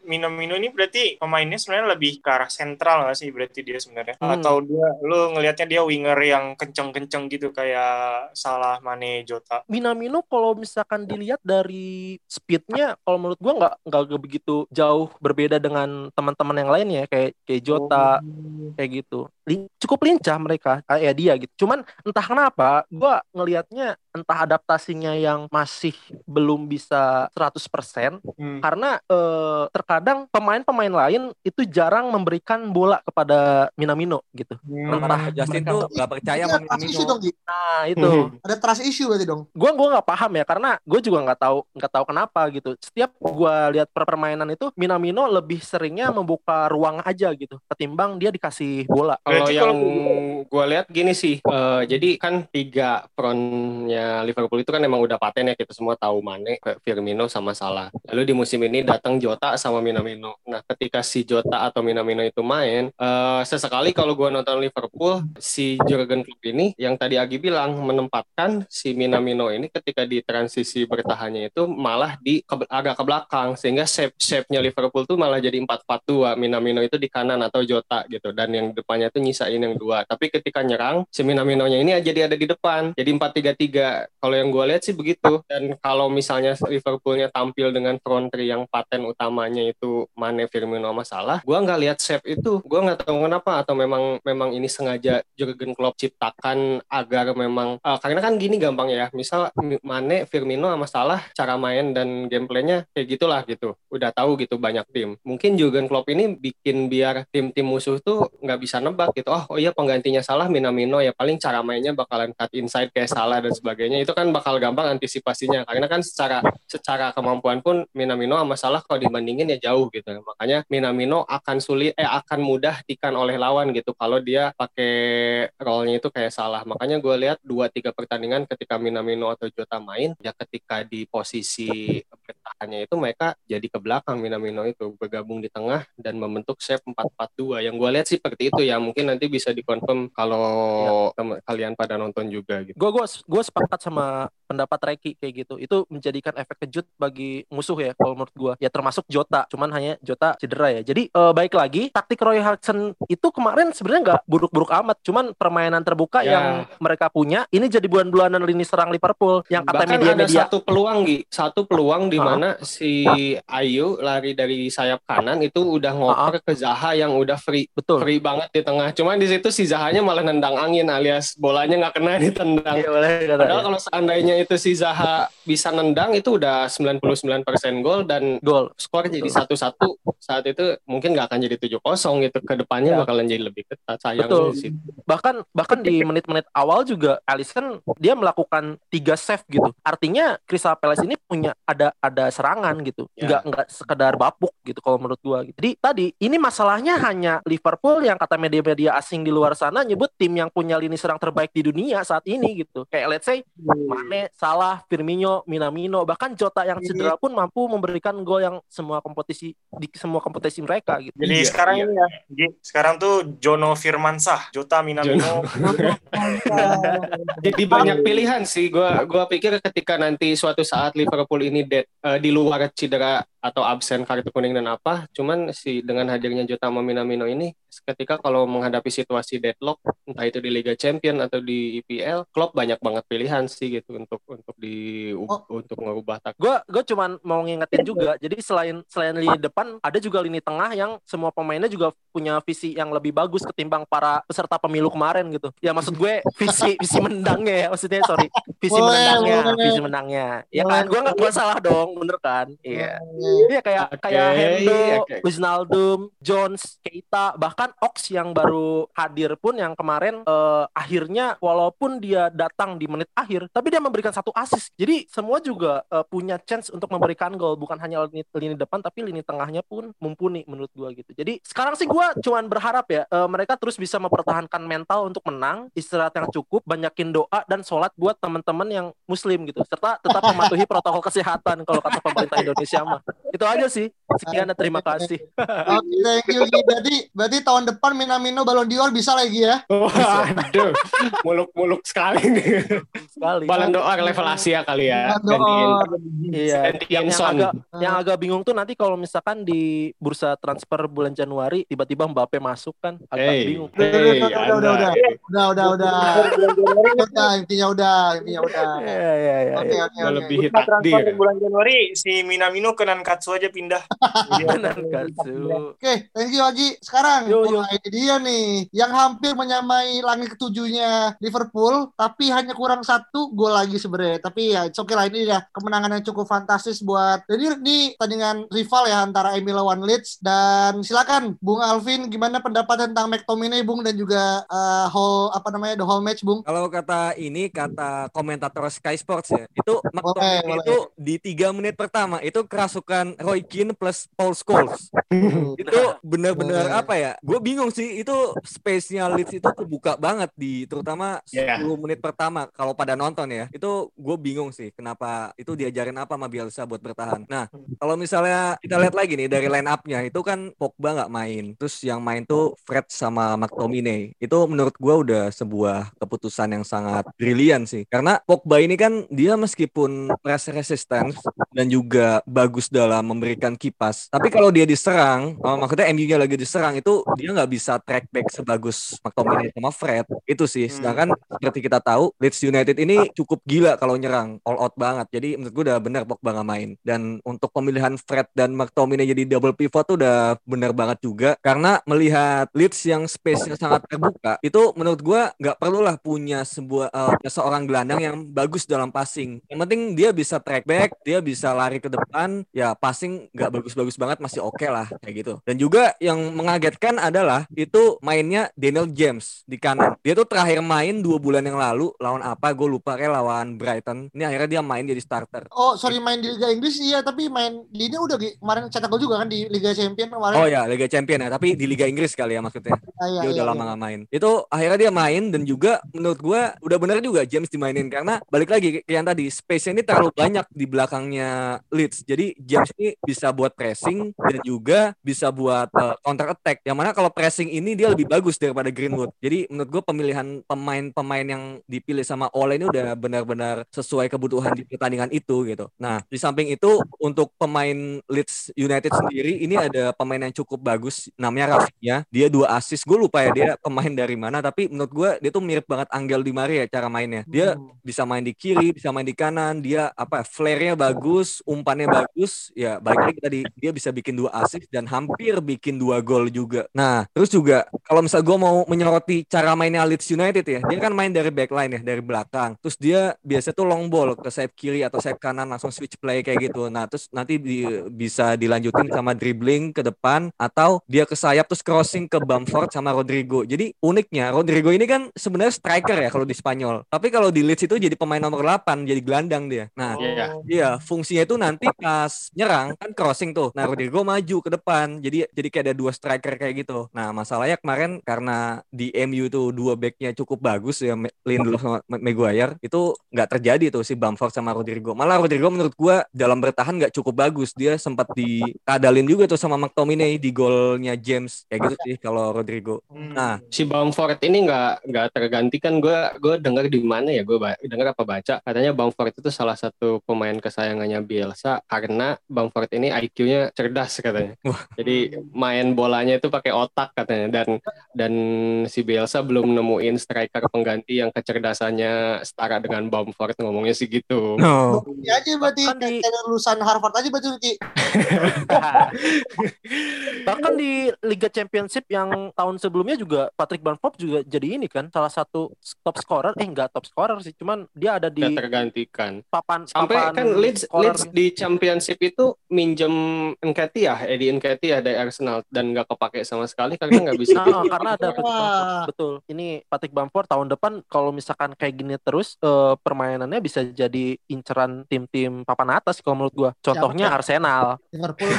Mino-Mino ini berarti pemainnya sebenarnya lebih ke arah sentral nggak sih berarti dia sebenarnya? Hmm. Atau dia lu ngelihatnya dia winger yang kenceng-kenceng gitu kayak Salah, Mane, Jota. Minamino kalau misalkan dilihat dari speednya kalau menurut gua nggak nggak begitu jauh berbeda dengan teman-teman yang lain ya kayak kayak Jota kayak gitu cukup lincah mereka ya dia gitu. Cuman entah kenapa gua ngelihatnya entah adaptasinya yang masih belum bisa 100% Hmm. karena eh, terkadang pemain-pemain lain itu jarang memberikan bola kepada Minamino gitu. Entah Justin tuh nggak percaya Ini sama Minamino. dong, nah itu. Ada trust issue berarti dong. gua gua nggak paham ya karena gue juga nggak tahu nggak tahu kenapa gitu. Setiap gua lihat per permainan itu Minamino lebih seringnya membuka ruang aja gitu ketimbang dia dikasih bola Kalau yang gue lihat gini sih, eh, jadi kan tiga frontnya Liverpool itu kan emang udah paten ya kita semua tahu Mane, Firmino sama Salah. Lalu di musim ini datang Jota sama Minamino. Nah ketika si Jota atau Minamino itu main, eh, sesekali kalau gue nonton Liverpool, si Jurgen Klopp ini yang tadi Agi bilang menempatkan si Minamino ini ketika di transisi bertahannya itu malah di ke- agak ke belakang sehingga shape shape-nya Liverpool tuh malah jadi 4-4-2 Minamino itu di kanan atau Jota gitu dan yang depannya tuh nyisain yang dua. Tapi ketika nyerang si Minamino-nya ini jadi ada di depan. Jadi 4-3-3 kalau yang gue lihat sih begitu. Dan kalau misalnya Liverpoolnya tampil dengan front three yang paten utamanya itu Mane Firmino sama Salah gue nggak lihat shape itu. Gue nggak tahu kenapa. Atau memang memang ini sengaja Jurgen Klopp ciptakan agar memang eh, karena kan gini gampang ya. Misal Mane Firmino sama Salah cara main dan gameplaynya kayak gitulah gitu. Udah tahu gitu banyak tim. Mungkin Jurgen Klopp ini bikin biar tim-tim musuh tuh nggak bisa nebak gitu oh, oh iya penggantinya Salah Minamino ya paling cara mainnya bakalan cut inside kayak Salah dan sebagainya. Itu kan bakal gampang antisipasinya karena kan secara secara kemampuan pun Minamino sama Salah kalau dibandingin ya jauh gitu. Makanya Minamino akan sulit eh akan mudah dikan oleh lawan gitu kalau dia pakai role-nya itu kayak Salah. Makanya gue lihat dua tiga pertandingan ketika Minamino atau Jota main ya ketika di posisi bertahannya itu mereka jadi ke belakang Minamino itu bergabung di tengah dan membentuk shape 4-4-2 yang gue lihat sih seperti itu ya mungkin nanti bisa dikonfirm kalau tem- kalian pada nonton juga gitu. Gue gue gue sepakat sama pendapat Reki kayak gitu itu menjadikan efek kejut bagi musuh ya kalau menurut gue ya termasuk Jota cuman hanya Jota cedera ya. Jadi eh, baik lagi taktik Roy Hodgson itu kemarin sebenarnya nggak buruk-buruk amat cuman permainan terbuka Ya. yang mereka punya ini jadi bulan-bulanan lini serang Liverpool yang kata bahkan ada media-media satu peluang Gi. Satu peluang di mana si Ayu lari dari sayap kanan itu udah ngoper ke Zaha yang udah free betul. free banget di tengah. Cuman di situ si Zahanya malah nendang angin alias bolanya nggak kena ditendang Iya, boleh kata Padahal ya. kalau seandainya itu si Zaha bisa nendang itu udah 99% gol dan gol skor jadi satu-satu saat itu mungkin nggak akan jadi 7-0 gitu ke depannya Ya. bakalan jadi lebih ketat sayangnya Betul. situ. bahkan bahkan di menit-menit awal juga Alisson dia melakukan tiga save gitu artinya Crystal Palace ini punya ada ada serangan gitu Ya. nggak nggak sekedar bapuk gitu kalau menurut gua gitu. jadi tadi ini masalahnya hanya Liverpool yang kata media-media asing di luar sana nyebut tim yang punya lini serang terbaik di dunia saat ini gitu kayak let's say Mane, Salah, Firmino, Minamino bahkan Jota yang cedera pun mampu memberikan gol yang semua kompetisi di semua kompetisi mereka gitu Jadi Iya, sekarang iya. ini ya, sekarang tuh Jono Firmansah, Jota Minamino. Jadi banyak pilihan sih. Gua gua pikir ketika nanti suatu saat Liverpool ini dead eh, di luar cedera atau absen kartu kuning dan apa, cuman si dengan hadirnya Jota Minamino ini ketika kalau menghadapi situasi deadlock entah itu di Liga Champion atau di IPL, Klopp banyak banget pilihan sih gitu untuk untuk di Oh. untuk merubah taktik. gue gue cuman mau ngingetin juga jadi selain selain lini depan ada juga lini tengah yang semua pemainnya juga punya visi yang lebih bagus ketimbang para peserta pemilu kemarin gitu ya maksud gue visi visi menangnya ya maksudnya sorry visi Boleh, menangnya boleh. visi menangnya ya kan gue nggak salah dong bener kan iya Iya kayak Oke, kayak Hendo, oke. Wijnaldum, Jones, Keita, bahkan Ox yang baru hadir pun yang kemarin eh, akhirnya walaupun dia datang di menit akhir, tapi dia memberikan satu assist. Jadi semua juga eh, punya chance untuk memberikan gol, bukan hanya lini, lini depan tapi lini tengahnya pun mumpuni menurut gua gitu. Jadi sekarang sih gua cuman berharap ya eh, mereka terus bisa mempertahankan mental untuk menang, istirahat yang cukup, banyakin doa dan sholat buat teman-teman yang muslim gitu, serta tetap mematuhi protokol kesehatan kalau kata pemerintah Indonesia mah. Itu aja sih. Sekian dan terima kasih. Oke, thank you. Berarti berarti tahun depan Minamino Ballon d'Or bisa lagi ya. Waduh, muluk-muluk sekali nih. Sekali. Ballon d'Or level Asia kali ya. Ballon Iya. Yang, yang agak yang agak bingung tuh nanti kalau misalkan di bursa transfer bulan Januari tiba-tiba Mbappe masuk kan agak Hey, bingung. Udah, udah, hey, udah, udah, udah, Anda. Udah, udah, udah. Udah, intinya udah, intinya udah. Iya iya iya. Oke, iya. oke, oke. Melebihi Bursa transfer takdir. bulan Januari si Minamino ke Nankatsu aja pindah. Katsu. Oke, thank you Agi. Sekarang Yo, yo. bola ini dia nih yang hampir menyamai langit ketujuhnya Liverpool, tapi hanya kurang satu gol lagi sebenarnya. Tapi ya, it's okay lah ini ya kemenangan yang cukup fantastis buat. Jadi ini tandingan rival ya antara MU lawan Leeds dan silakan Bung Alvin gimana pendapat tentang McTominay Bung dan juga eh, whole apa namanya the whole match Bung? Kalau kata ini kata komentator Sky Sports ya, itu McTominay boleh. itu di tiga menit pertama itu kerasukan Roy Keane plus Paul Scholes. itu bener-bener Boleh. apa ya? Gue bingung sih itu space-nya Leeds itu kebuka banget di terutama 10 Yeah. menit pertama kalau pada nonton ya. Itu gue bingung sih kenapa itu diajarin apa sama Bielsa buat bertahan. Nah, kalau misalnya kita lihat lagi nih dari line up-nya itu kan Pogba nggak main. Terus yang main tuh Fred sama McTominay. Itu menurut gue udah sebuah keputusan yang sangat brilian sih. Karena Pogba ini kan dia meskipun press resistance dan juga bagus dalam memberikan kipas. Tapi kalau dia diserang, oh, maksudnya MU-nya lagi diserang itu dia nggak bisa track back sebagus McTominay sama Fred. Itu sih. Sedangkan seperti kita tahu Leeds United ini cukup gila kalau nyerang, all out banget. Jadi menurut gue udah bener Pogba nggak main. Dan untuk pemilihan Fred dan McTominay jadi double pivot tuh udah bener banget juga. Karena melihat Leeds yang space-nya sangat terbuka, itu menurut gue nggak perlulah punya sebuah eh, seorang gelandang yang bagus dalam passing. Yang penting dia bisa track back, dia bisa lari ke depan, ya passing nggak bagus-bagus banget masih oke lah kayak gitu. Dan juga yang mengagetkan adalah itu mainnya Daniel James di kanan. Dia tuh terakhir main dua bulan yang lalu lawan apa? Gue lupa kayak lawan Brighton. Ini akhirnya dia main jadi starter. Oh, sorry main di Liga Inggris iya, tapi main di ini udah kemarin cetak gol juga kan di Liga Champion kemarin. Oh ya, Liga Champion ya, tapi di Liga Inggris kali ya maksudnya. Ah, iya, dia udah iya, lama iya. nggak main. Itu akhirnya dia main dan juga menurut gua udah benar juga James dimainin karena balik lagi kayak yang tadi space ini terlalu banyak di belakangnya Leeds. Jadi James ini bisa buat pressing dan juga bisa buat uh, counter attack. Yang mana kalau pressing ini dia lebih bagus daripada Greenwood. Jadi menurut gua pemilihan pemain-pemain yang dipilih sama Ole ini udah benar-benar sesuai kebutuhan di pertandingan itu gitu. Nah, di samping itu untuk pemain Leeds United sendiri ini ada pemain yang cukup bagus namanya Rafinha. Dia dua assist. Gue lupa ya dia pemain dari mana tapi menurut gue dia tuh mirip banget Angel Di Maria cara mainnya. Dia bisa main di kiri, bisa main di kanan. Dia apa flare-nya bagus, umpannya bagus. Ya balik lagi tadi dia bisa bikin dua assist dan hampir bikin dua gol juga. Nah, terus juga kalau misal gue mau menyoroti cara mainnya Leeds United ya, dia kan main dari backline ya, dari belakang. Terus dia biasa tuh long ball ke sayap kiri atau sayap kanan langsung switch play kayak gitu. Nah, terus nanti di- bisa dilanjutin sama dribbling ke depan atau dia ke sayap terus crossing ke Bamford sama Rodrigo. Jadi uniknya Rodrigo ini kan sebenarnya striker ya kalau di Spanyol. Tapi kalau di Leeds itu jadi pemain nomor 8, jadi gelandang dia. Nah, Iya. Iya, fungsinya itu nanti pas nyerang kan crossing tuh. Nah, Rodrigo maju ke depan. Jadi jadi kayak ada dua striker kayak gitu. Nah, masalahnya kemarin karena di MU itu dua backnya cukup bagus ya Lindelof sama Ma- Maguire itu nggak terjadi tuh si Bamford sama Rodrigo. Malah Rodrigo menurut gua dalam bertahan nggak cukup bagus. Dia sempat dikadalin juga tuh sama McTominay di golnya James. Kayak gitu sih kalau Rodrigo. Nah, si Bamford ini nggak nggak tergantikan gue gue dengar di mana ya gue dengar apa baca katanya Bamford itu salah satu pemain kesayangannya Bielsa karena Bamford ini IQ-nya cerdas katanya jadi main bolanya itu pakai otak katanya dan dan si Bielsa belum nemuin striker pengganti yang kecerdasannya setara dengan Bamford ngomongnya sih gitu no. Ya aja berarti Kan di- lulusan Harvard aja berarti Ki. Bahkan di Liga Championship yang tahun sebelumnya juga Patrick Bamford juga jadi ini kan salah satu top scorer. Eh enggak top scorer sih, cuman dia ada di Udah tergantikan. papan Sampai papan kan Leeds, scorer. Leeds di championship itu minjem Nketiah, Eddie Nketiah dari Arsenal dan nggak kepake sama sekali karena nggak bisa. Nah, karena ada Patrick. Bamford. Betul. Ini Patrick Bamford tahun depan kalau misalkan kayak gini terus eh, permainannya bisa jadi inceran tim-tim papan atas kalau menurut gua. Contohnya Siapa? Arsenal. Liverpool.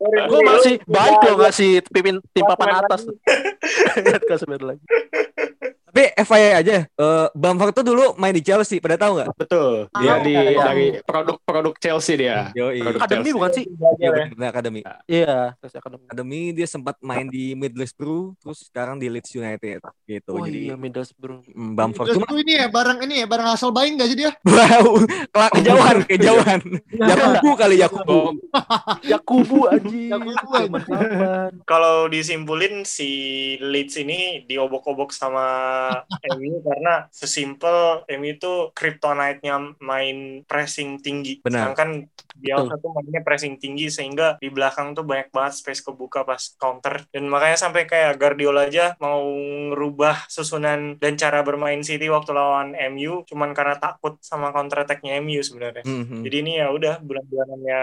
Gua masih baik loh ngasih pimpin tim papan atas. Kasih lagi. Tapi FYI aja, eh, Bamford tuh dulu main di Chelsea, pada tahu nggak? Betul. Dia Ah, di iya. dari produk-produk Chelsea dia. Yo, Produk Akademi Chelsea. bukan sih? Iya benar akademi. Iya, Chelsea Academy. Akademi dia sempat main di Middlesbrough, terus sekarang di Leeds United gitu. Oh Jadi iya, Middlesbrough. mm, Bamford Terus cuma ini ya bareng ini ya bareng hasil baing gak sih dia? wow, kelak kejauhan, kejauhan. Yakubu kali Yakubu. Yakubu anjing. Yakubu? Kalau disimpulin si Leeds ini diobok-obok sama MU karena sesimpel MU itu kryptonite-nya main pressing tinggi. Benar. Sedangkan Bielsa tuh mainnya pressing tinggi sehingga di belakang tuh banyak banget space kebuka pas counter dan makanya sampai kayak Guardiola aja mau ngerubah susunan dan cara bermain City waktu lawan MU cuman karena takut sama counter attack-nya MU sebenarnya. Mhm. Jadi ini ya udah bulan-bulanannya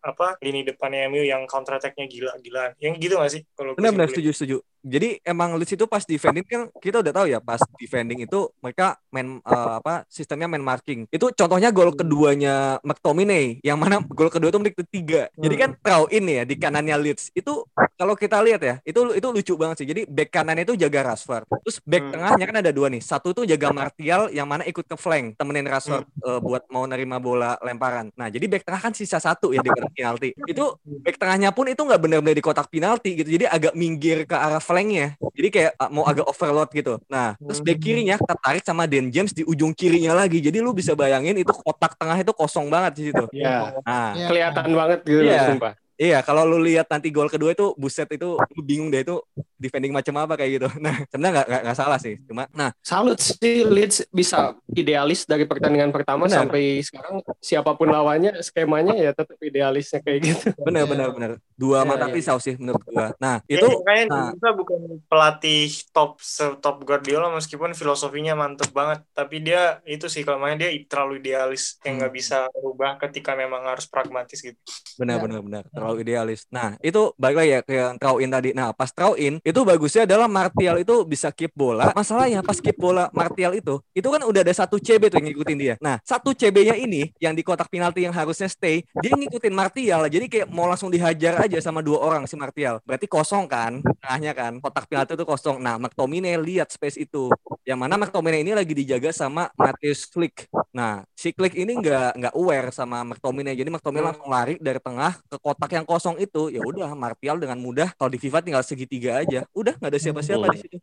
apa lini depannya MU yang counter attack-nya gila-gilaan. Yang gitu gak sih kalau Benar-benar simpulin? setuju setuju. Jadi emang Leeds itu pas defending kan kita udah tahu ya pas defending itu mereka main eh, apa sistemnya main marking. Itu contohnya gol keduanya McTominay yang mana gol kedua itu menit ketiga. Jadi kan throw in ya di kanannya Leeds. Itu kalau kita lihat ya, itu itu lucu banget sih. Jadi back kanannya itu jaga Rashford. Terus back Hmm. tengahnya kan ada dua nih. Satu tuh jaga Martial yang mana ikut ke flank temenin Rashford eh, buat mau nerima bola lemparan. Nah, jadi back tengah kan sisa satu ya di kotak penalti. Itu back tengahnya pun itu nggak benar-benar di kotak penalti gitu. Jadi agak minggir ke arah flanknya. Jadi kayak uh, mau agak overload gitu. Nah, terus back kirinya tertarik sama Dan James di ujung kirinya lagi. Jadi lu bisa bayangin itu kotak tengah itu kosong banget di situ. Ya, Nah, Ya. kelihatan banget gitu Iya. sumpah. Iya kalau lu lihat nanti gol kedua itu buset itu lu bingung deh itu defending macam apa kayak gitu. Nah, sebenarnya nggak nggak- salah sih. Cuma nah, Salut sih Leeds bisa idealis dari pertandingan pertama Benar. sampai sekarang siapa pun lawannya skemanya ya tetap idealisnya kayak gitu. benar Iya. benar benar. Dua Iya, mata iya. pisau sih menurut gua. Nah, Ya, itu makanya nah. kita bukan pelatih top top Guardiola meskipun filosofinya mantep banget tapi dia itu sih kalau mainnya dia terlalu idealis yang Hmm. nggak bisa berubah ketika memang harus pragmatis gitu benar Ya. benar benar terlalu idealis. Nah, itu balik lagi ya ke yang throw in tadi. Nah, pas throw in itu bagusnya adalah Martial itu bisa keep bola. Masalahnya pas keep bola Martial itu itu kan udah ada satu CB tuh yang ngikutin dia. Nah, satu CB-nya ini yang di kotak penalti yang harusnya stay, dia ngikutin Martial. Jadi kayak mau langsung dihajar aja sama dua orang si Martial. Berarti kosong kan? Tengahnya kan. Kotak penalti itu kosong. Nah, McTominay lihat space itu. Yang mana McTominay ini lagi dijaga sama Matheus Flick. Nah, si Klik ini nggak nggak aware sama McTominay. Jadi McTominay langsung lari dari tengah ke kotak yang kosong itu. Ya udah, Martial dengan mudah kalau di FIFA tinggal segitiga aja. Udah nggak ada siapa-siapa di situ.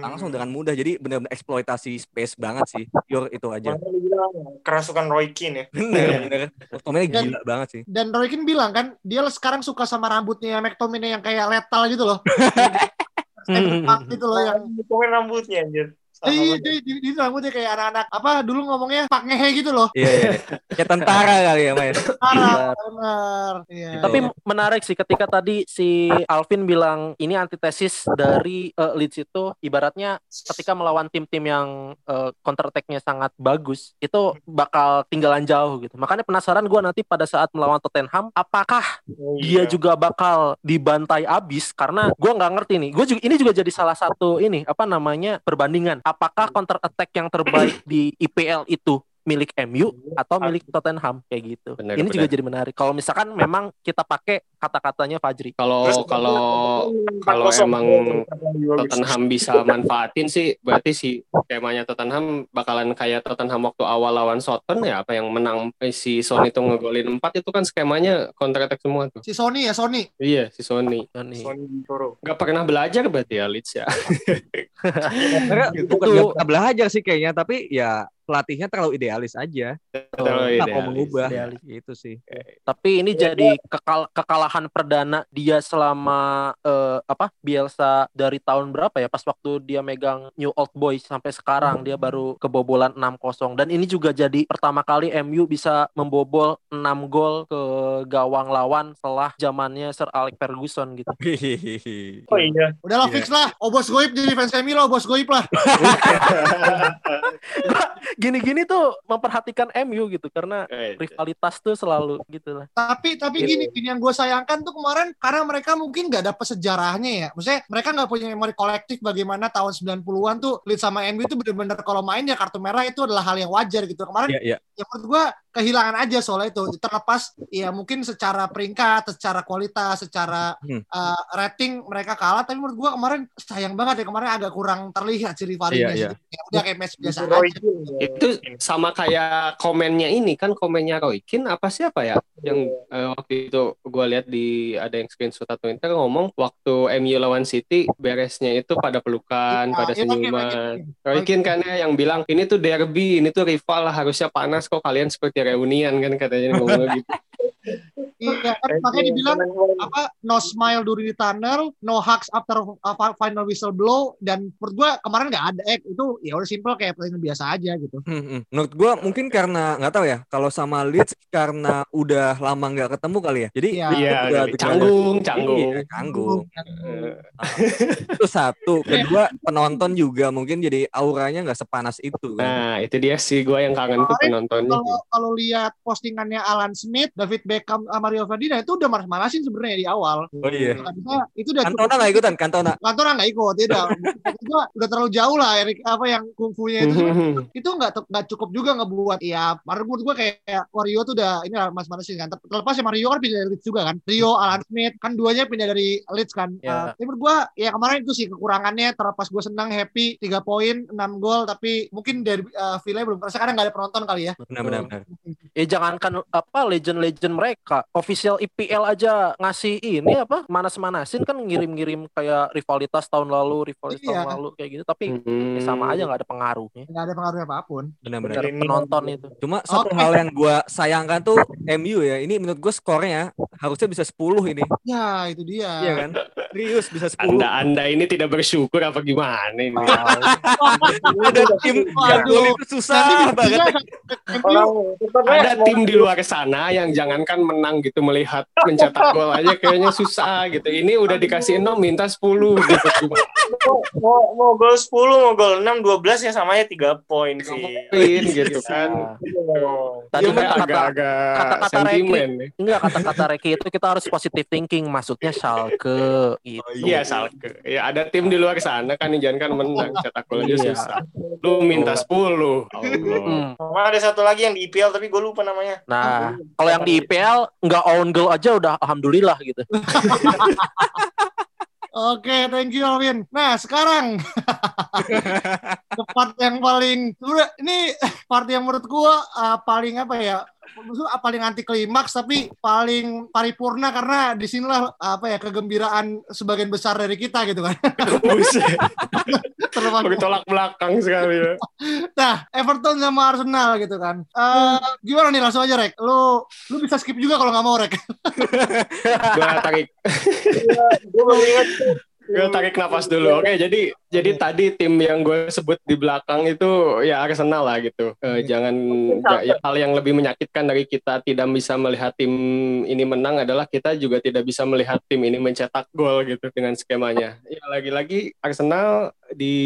Langsung dengan mudah. Jadi benar-benar eksploitasi space banget sih. Pure itu aja. Kerasukan Roy Keane ya Bener, bener. McTominay Dan- gila banget sih. Dan Roy Keane bilang kan dia sekarang suka sama rambutnya McTominay yang kayak letal gitu loh. Stand gitu loh yang rambutnya anjir Iya, banget. dia, dia, dia rambutnya kayak anak-anak apa dulu ngomongnya pak ngehe gitu loh. Iya, iya. Kayak tentara kali ya, main. Parah, benar. Iya. Tapi menarik sih ketika tadi si Alvin bilang ini antitesis dari eh, Leeds itu ibaratnya ketika melawan tim-tim yang eh, counter attack-nya sangat bagus itu bakal tinggalan jauh gitu. Makanya penasaran gua nanti pada saat melawan Tottenham apakah Oh, dia iya. juga bakal dibantai abis karena gua nggak ngerti nih. Gue juga ini juga jadi salah satu ini apa namanya perbandingan. Apakah counter attack yang terbaik di IPL itu milik MU atau milik Tottenham kayak gitu. Benar, ini juga benar. jadi menarik. Kalau misalkan memang kita pakai kata-katanya Fajri. Kalau kalau kalau 4-0. emang. Tottenham bisa manfaatin sih berarti si temanya Tottenham bakalan kayak Tottenham waktu awal lawan Southampton ya apa yang menang eh, si Son itu ngegolin 4 itu kan skemanya counter attack semua tuh. Si Sony ya Sony. Iya si Sony. Sony Toro. Gak pernah belajar berarti ya Leeds ya. Sebenarnya bukan Itu- nggak pernah belajar sih kayaknya, tapi ya pelatihnya terlalu idealis aja. Terlalu Nggak mau idealis. mengubah. Idealis. Gitu sih. Tapi ini jadi kekal- kekalahan perdana dia selama eh, apa Bielsa dari tahun berapa ya pas waktu dia megang New Old Boys sampai sekarang dia baru kebobolan 6-0 dan ini juga jadi pertama kali MU bisa membobol 6 gol ke gawang lawan setelah zamannya Sir Alex Ferguson gitu. Oh iya. Udahlah Iya. fix lah. Obos goib jadi fans MU lah, obos goib lah. Gini-gini tuh memperhatikan MU gitu karena Eh, rivalitas tuh selalu gitu lah. Tapi tapi Gitu. gini, gini yang gue sayangkan tuh kemarin karena mereka mungkin nggak dapet sejarahnya ya. Maksudnya mereka nggak punya memori kolektif bagaimana tahun 90-an tuh Leeds sama MU itu bener-bener kalau main ya kartu merah itu adalah hal yang wajar gitu. Kemarin Iya, iya. ya menurut gue kehilangan aja soalnya itu terlepas ya mungkin secara peringkat, secara kualitas, secara Hmm. uh, rating mereka kalah. Tapi menurut gue kemarin sayang banget ya kemarin agak kurang terlihat sih rivalnya. Iya, sih. Ya udah kayak match biasa aja. Keane. itu sama kayak komennya ini kan komennya Roy Keane apa siapa ya yang eh, waktu itu gue lihat di ada yang screenshot atau Twitter ngomong waktu MU lawan City beresnya itu pada pelukan Iya, pada iya, pakai- senyuman Roy Keane kan ya yang bilang ini tuh derby ini tuh rival lah harusnya panas kok kalian seperti reunian kan katanya ngomong gitu Iya, kan makanya dibilang apa no smile during the tunnel, no hugs after uh, fi- final whistle blow dan menurut gua kemarin nggak ada eh itu ya udah simple kayak pertandingan biasa aja gitu. Hmm, hmm. Menurut gua mungkin karena nggak tahu ya. Kalau sama Leeds karena udah lama nggak ketemu kali ya. Jadi Iya. itu iya udah degradasi. canggung canggung Iya, canggung. Eh, itu satu. Kedua penonton juga mungkin jadi auranya nggak sepanas itu. Kan. nah itu dia sih gue yang kangen tuh penontonnya Kalau kalau lihat postingannya Alan Smith, David Beckham, sama Rio Ferdinand itu udah manas-manasin sebenarnya di awal. Oh iya. Karena itu udah Kantona nggak ikutan, Kantona. Kantona nggak ikut, ya udah. itu udah terlalu jauh lah Erik apa yang kungfunya itu itu nggak nggak cukup juga ngebuat ya menurut gue kayak Wario tuh udah ini lah mas manasin kan Ter- terlepas ya Mario kan pindah dari Leeds juga kan Rio Alan Smith kan duanya pindah dari Leeds kan Ya. Eh, tapi menurut gue ya kemarin itu sih kekurangannya terlepas gue senang happy 3 poin 6 gol tapi mungkin dari uh, Villa belum terasa karena nggak ada penonton kali ya Benar-benar. benar. Ya jangankan apa legend-legend mereka, official IPL aja ngasih ini apa manas-manasin kan ngirim-ngirim kayak rivalitas tahun lalu, rivalitas Iya. tahun lalu kayak gitu. Tapi Hmm. ya sama aja nggak ada pengaruhnya nggak ada pengaruhnya apa pun Benar-benar. penonton itu. Cuma satu Oke. hal yang gua sayangkan tuh MU ya. Ini menurut gua skornya harusnya bisa 10 ini. ya itu dia Iya kan? Serius bisa 10. anda anda ini tidak bersyukur apa gimana ini Ada tim gol itu susah banget. MU ada tim di luar sana yang jangankan menang gitu melihat mencetak gol aja kayaknya susah gitu. Ini udah dikasih 6 minta 10 gitu. mau mau gol 10 mau gol 6 12 ya sama aja 3 poin sih. Poin gitu kan. Tadi Itu kan agak-agak kata-kata ya. enggak kata-kata Reki itu kita harus positive thinking, maksudnya Schalke gitu. Iya Salke. Ya ada tim di luar sana kan yang jangan kan menang cetak gol aja Iya. susah. Lu minta 10. Allah. Hmm. Ada satu lagi yang di IPL tapi gue lupa namanya. Nah, kalau yang di IPL nggak own goal aja udah alhamdulillah gitu. Oke, thank you Alvin. Nah, sekarang part yang paling ini part yang menurut gua uh, paling apa ya? Maksudnya uh, paling anti klimaks tapi paling paripurna karena di sinilah apa ya kegembiraan sebagian besar dari kita gitu kan. Buset. Terlepas Bertolak belakang sekali ya. Nah, Everton sama Arsenal gitu kan. Eh, gimana nih langsung aja Rek? Lu lu bisa skip juga kalau nggak mau Rek. Gua tarik ingat gue tarik nafas dulu. Oke, jadi jadi tadi tim yang gue sebut di belakang itu ya Arsenal lah gitu. Eh, jangan ja- ya, hal yang lebih menyakitkan dari kita tidak bisa melihat tim ini menang adalah kita juga tidak bisa melihat tim ini mencetak gol gitu dengan skemanya. Ya lagi-lagi Arsenal di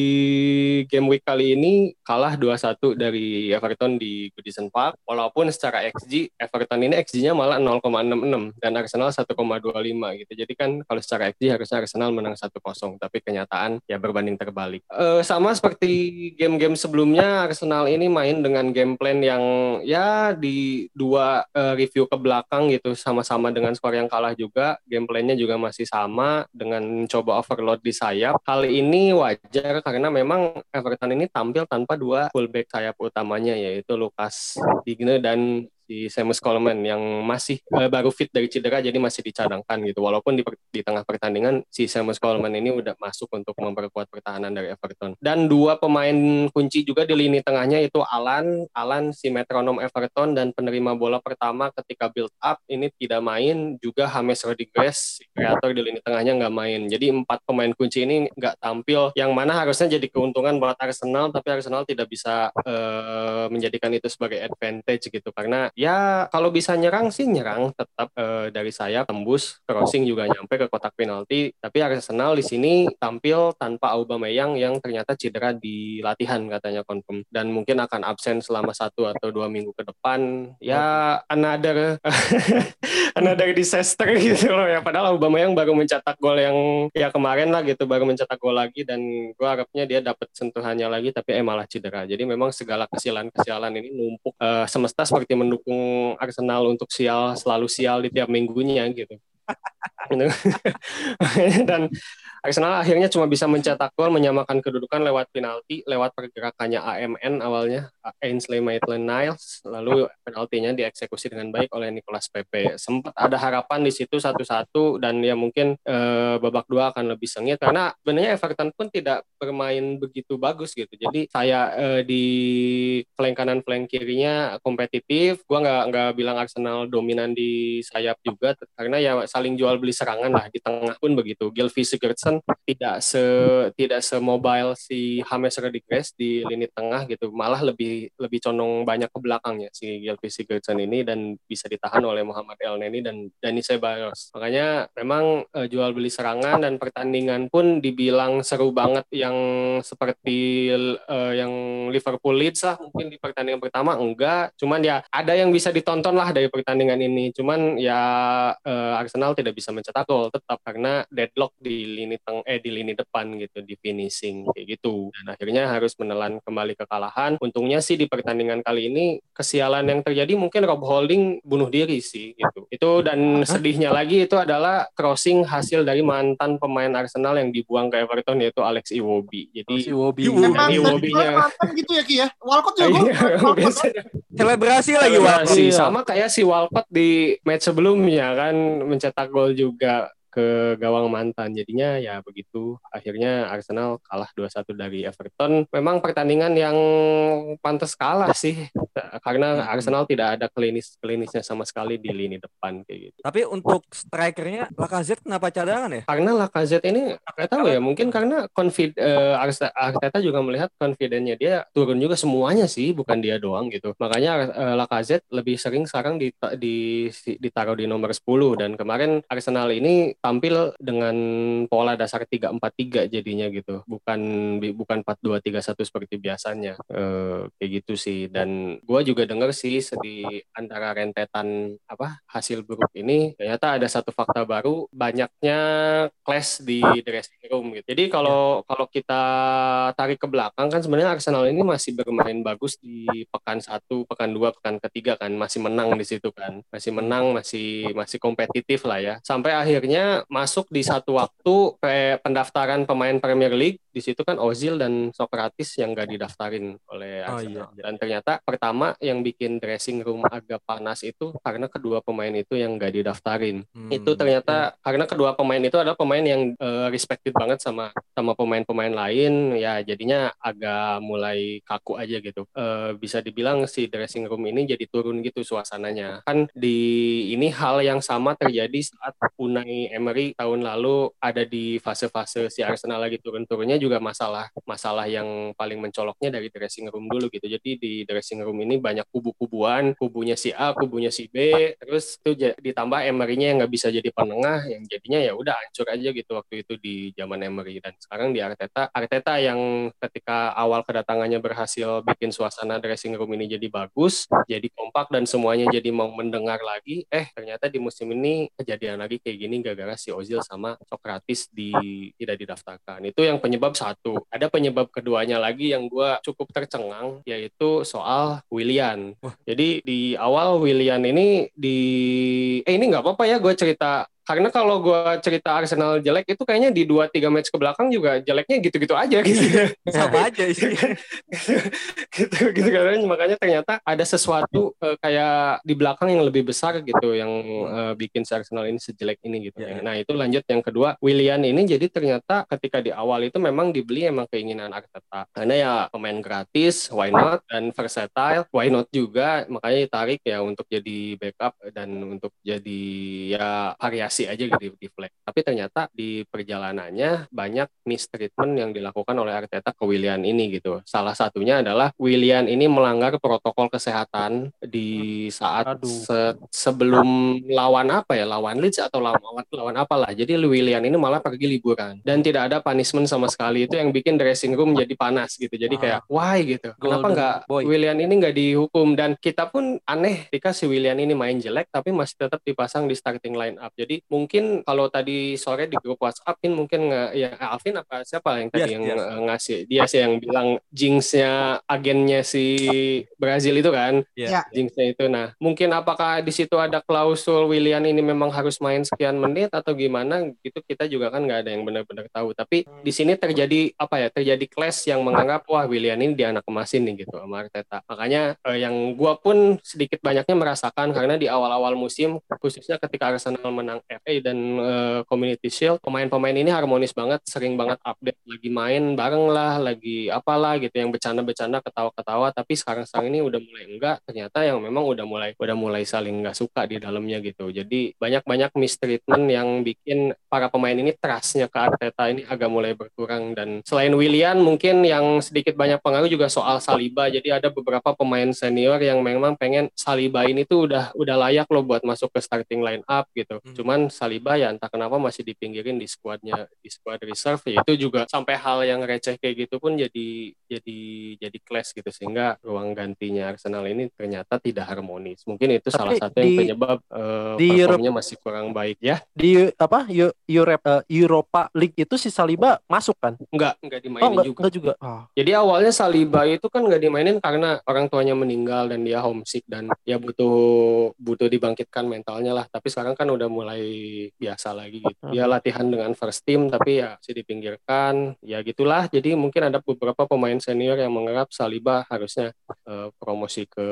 game week kali ini kalah 2-1 dari Everton di Goodison Park. Walaupun secara XG Everton ini XG-nya malah 0,66 dan Arsenal 1,25 gitu. Jadi kan kalau secara XG harusnya Arsenal menang 1-0, tapi kenyataan ya berbanding terbalik. Eh, sama seperti game-game sebelumnya Arsenal ini main dengan game plan yang ya di dua eh, review ke belakang gitu sama-sama dengan skor yang kalah juga. Game plan-nya juga masih sama dengan coba overload di sayap. Hal ini wajar karena memang Everton ini tampil tanpa dua fullback sayap utamanya yaitu Lucas Digne dan si Seamus Coleman yang masih uh, baru fit dari cedera jadi masih dicadangkan gitu. Walaupun di, di tengah pertandingan si Seamus Coleman ini udah masuk untuk memperkuat pertahanan dari Everton. Dan dua pemain kunci juga di lini tengahnya itu Alan, Alan si metronom Everton dan penerima bola pertama ketika build up ini tidak main, juga James Rodriguez si kreator di lini tengahnya nggak main. Jadi empat pemain kunci ini nggak tampil, yang mana harusnya jadi keuntungan buat Arsenal, tapi Arsenal tidak bisa uh, menjadikan itu sebagai advantage gitu karena ya kalau bisa nyerang sih nyerang tetap uh, dari saya tembus crossing juga nyampe ke kotak penalti. Tapi Arsenal di sini tampil tanpa Aubameyang yang ternyata cedera di latihan katanya confirm. Dan mungkin akan absen selama satu atau dua minggu ke depan. Ya another another disaster gitu loh ya. Padahal Aubameyang baru mencetak gol yang ya kemarin lah gitu baru mencetak gol lagi. Dan gue harapnya dia dapat sentuhannya lagi tapi eh malah cedera. Jadi memang segala kesialan-kesialan ini numpuk uh, semesta seperti mendukung Arsenal untuk sial selalu sial di tiap minggunya gitu. dan Arsenal akhirnya cuma bisa mencetak gol menyamakan kedudukan lewat penalti lewat pergerakannya AMN awalnya Ainsley Maitland-Niles lalu penaltinya dieksekusi dengan baik oleh Nicolas Pepe. Sempat ada harapan di situ satu-satu dan ya mungkin eh, babak dua akan lebih sengit. Karena sebenarnya Everton pun tidak bermain begitu bagus gitu. Jadi saya eh, di flank kanan flank kirinya kompetitif. Gua nggak nggak bilang Arsenal dominan di sayap juga. Karena ya saling jual beli serangan lah di tengah pun begitu. Gylfi Sigurdsson tidak se tidak semobile si James Rodriguez di lini tengah gitu. Malah lebih lebih condong banyak ke belakangnya si Gylfi Sigurdsson ini dan bisa ditahan oleh Muhammad El Neni dan Dani Ceballos. Makanya memang uh, jual beli serangan dan pertandingan pun dibilang seru banget yang seperti uh, yang Liverpool Leeds lah mungkin di pertandingan pertama. Enggak cuman ya ada yang bisa ditonton lah dari pertandingan ini. Cuman ya uh, Arsenal tidak bisa mencetak gol tetap karena deadlock di lini teng eh di lini depan gitu di finishing kayak gitu. Dan akhirnya harus menelan kembali kekalahan. Untungnya sih di pertandingan kali ini kesialan yang terjadi mungkin Rob Holding bunuh diri sih gitu. Itu dan sedihnya lagi itu adalah crossing hasil dari mantan pemain Arsenal yang dibuang ke Everton yaitu Alex Iwobi. Jadi Iwobi. Memang Iwobinya. mantan gitu ya Ki ya. Walcott juga gua- Selebrasi lagi. Selebrasi. Iya. sama kayak si Walcott di match sebelumnya kan mencetak gol juga ke gawang mantan. Jadinya ya begitu. Akhirnya Arsenal kalah 2-1 dari Everton. Memang pertandingan yang pantas kalah sih. Karena Arsenal tidak ada klinis klinisnya sama sekali di lini depan kayak gitu. Tapi untuk strikernya Lacazette kenapa cadangan ya? Karena Lacazette ini nggak tahu ya, mungkin karena confid Arse- Arteta juga melihat confidence-nya dia turun juga semuanya sih, bukan dia doang gitu. Makanya eh, Lacazette lebih sering sekarang di, di, ditaruh di nomor 10 dan kemarin Arsenal ini tampil dengan pola dasar 3-4-3 jadinya gitu. Bukan bukan 4-2-3-1 seperti biasanya. Eh, kayak gitu sih dan gue juga dengar sih di antara rentetan apa hasil buruk ini ternyata ada satu fakta baru banyaknya clash di dressing room gitu. Jadi kalau kalau kita tarik ke belakang kan sebenarnya Arsenal ini masih bermain bagus di pekan satu, pekan dua, pekan ketiga kan masih menang di situ kan, masih menang, masih masih kompetitif lah ya. Sampai akhirnya masuk di satu waktu pe- pendaftaran pemain Premier League di situ kan Ozil dan Socrates yang gak didaftarin oleh Oh, Arsenal. iya, iya. Dan ternyata pertama yang bikin dressing room agak panas itu karena kedua pemain itu yang gak didaftarin. Hmm, itu ternyata karena kedua pemain itu adalah pemain yang eh, respected banget sama sama pemain-pemain lain. Ya jadinya agak mulai kaku aja gitu. Eh, bisa dibilang si dressing room ini jadi turun gitu suasananya. Kan di ini hal yang sama terjadi saat Unai Emery tahun lalu ada di fase-fase si Arsenal lagi turun-turunnya juga masalah masalah yang paling mencoloknya dari dressing room dulu gitu. Jadi di dressing room ini banyak kubu-kubuan kubunya si A kubunya si B terus itu ditambah Emery-nya yang nggak bisa jadi penengah yang jadinya ya udah hancur aja gitu waktu itu di zaman Emery. Dan sekarang di Arteta Arteta yang ketika awal kedatangannya berhasil bikin suasana dressing room ini jadi bagus jadi kompak dan semuanya jadi mau mendengar lagi eh ternyata di musim ini kejadian lagi kayak gini gara-gara si Ozil sama Socrates di tidak didaftarkan. Itu yang penyebab satu. Ada penyebab keduanya lagi yang gua cukup tercengang yaitu soal Willian. Jadi di awal Willian ini di eh ini nggak apa-apa ya gue cerita karena kalau gue cerita Arsenal jelek itu kayaknya di dua tiga match ke belakang juga jeleknya gitu-gitu aja gitu. Sama aja sih. gitu gitu karena makanya ternyata ada sesuatu uh, kayak di belakang yang lebih besar gitu yang uh, bikin si Arsenal ini sejelek ini gitu. Ya. Nah itu lanjut yang kedua William ini jadi ternyata ketika di awal itu memang dibeli emang keinginan Arteta karena ya pemain gratis why not dan versatile why not juga makanya ditarik ya untuk jadi backup dan untuk jadi ya variasi aja gitu di flag. Tapi ternyata di perjalanannya banyak mistreatment yang dilakukan oleh Arteta ke William ini gitu. Salah satunya adalah William ini melanggar protokol kesehatan di saat se- sebelum lawan apa ya lawan Leeds atau lawan lawan apalah. Jadi William ini malah pergi liburan dan tidak ada punishment sama sekali itu yang bikin dressing room jadi panas gitu. Jadi kayak why gitu. Kenapa nggak. William ini nggak dihukum dan kita pun aneh ketika si William ini main jelek tapi masih tetap dipasang di starting line up. Jadi mungkin kalau tadi sore di grup WhatsApp mungkin nggak ya Alvin apa siapa yang tadi Dias, yang eh, ngasih dia sih yang bilang jinxnya agennya si Brazil itu kan Ya. jinxnya itu. Nah, mungkin apakah di situ ada klausul William ini memang harus main sekian menit atau gimana? Gitu kita juga kan nggak ada yang benar-benar tahu. Tapi di sini terjadi apa ya? Terjadi clash yang menganggap wah William ini dia anak emasin nih gitu sama Arteta. Makanya eh, yang gua pun sedikit banyaknya merasakan karena di awal-awal musim khususnya ketika Arsenal menang FA dan eh, Community Shield, pemain-pemain ini harmonis banget, sering banget update lagi main bareng lah, lagi apalah gitu yang bercanda-bercanda, ketawa-ketawa. Tapi sekarang-sekarang ini udah mulai enggak. Ternyata yang memang udah mulai udah mulai saling nggak suka di dalamnya gitu. Jadi banyak-banyak mistreatment yang bikin para pemain ini trustnya ke Arteta ini agak mulai berkurang dan selain William mungkin yang sedikit banyak pengaruh juga soal Saliba. Jadi ada beberapa pemain senior yang memang pengen Saliba ini tuh udah udah layak loh buat masuk ke starting line up gitu. Hmm. Cuman Saliba ya entah kenapa masih dipinggirin di skuadnya di squad reserve ya itu juga sampai hal yang receh kayak gitu pun jadi jadi jadi clash gitu sehingga ruang gantinya Arsenal ini ternyata tidak harmonis. Mungkin itu Tapi salah satu yang di- penyebab eh, di Europe- performnya masih kurang baik ya. Di apa Eu- Europe eh, Europa League itu si Saliba masuk kan? Enggak, enggak Oh dimainin enggak, juga. enggak juga. Ah. Jadi awalnya Saliba itu kan nggak dimainin karena orang tuanya meninggal dan dia homesick dan ya butuh butuh dibangkitkan mentalnya lah. Tapi sekarang kan udah mulai biasa lagi gitu. Dia latihan dengan first team tapi ya masih dipinggirkan. Ya gitulah. Jadi mungkin ada beberapa pemain senior yang menganggap Saliba harusnya eh, promosi ke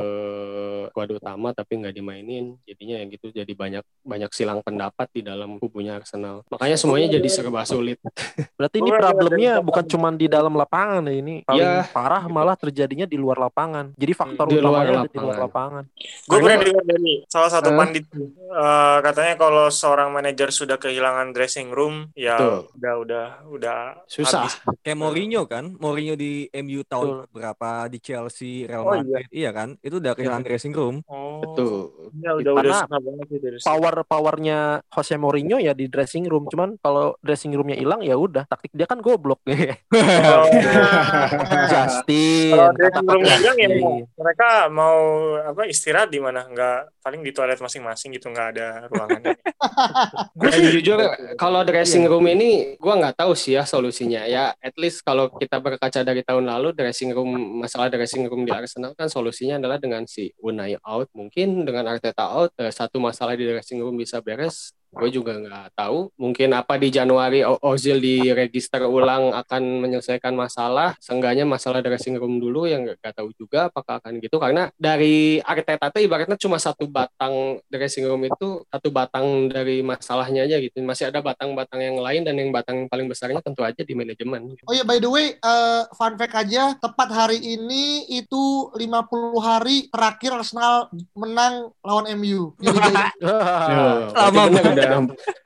skuad utama tapi nggak dimainin. Jadinya ya gitu. Jadi banyak banyak silang pendapat di dalam kubunya Arsenal. Makanya semuanya jadi serba sulit. Berarti ini problemnya bukan cuma di dalam lapangan ya ini paling Ya. parah malah terjadinya di luar lapangan. Jadi faktor Di luar ada di luar lapangan. lapangan. Gue pernah dengar dari salah satu Eh? pandit eh, katanya kalau seorang manajer sudah kehilangan dressing room ya Betul. udah udah udah Susah. habis. Kayak Mourinho kan, Mourinho di MU tahun berapa di Chelsea, Real Oh, iya. Madrid, iya. kan? Itu udah kehilangan dressing room. Oh. Betul. Ya udah udah susah banget sih. Power powernya Jose Mourinho ya di dressing room. Cuman kalau dressing roomnya hilang ya udah taktik dia kan goblok. Kalau Justin. kalau kata dressing room Justin. bilang ya mereka mau apa istirahat di mana? Nggak paling di toilet masing-masing gitu nggak ada ruangannya. Dan jujur kalau dressing room ini gua nggak tahu sih ya solusinya ya at least kalau kita berkaca dari tahun lalu dressing room masalah dressing room di Arsenal kan solusinya adalah dengan si Unai out mungkin dengan Arteta out eh, satu masalah di dressing room bisa beres gue juga nggak tahu. Mungkin apa di Januari O- Ozil diregister ulang akan menyelesaikan masalah? Seenggaknya masalah dressing room dulu yang nggak tahu juga apakah akan gitu. Karena dari Arteta tuh ibaratnya cuma satu batang dressing room itu satu batang dari masalahnya aja gitu. Masih ada batang-batang yang lain dan yang batang yang paling besarnya tentu aja di manajemen. Oh ya by the way, eh, fun fact aja, tepat hari ini itu 50 hari terakhir Arsenal menang lawan MU. Di Lama banget. Udah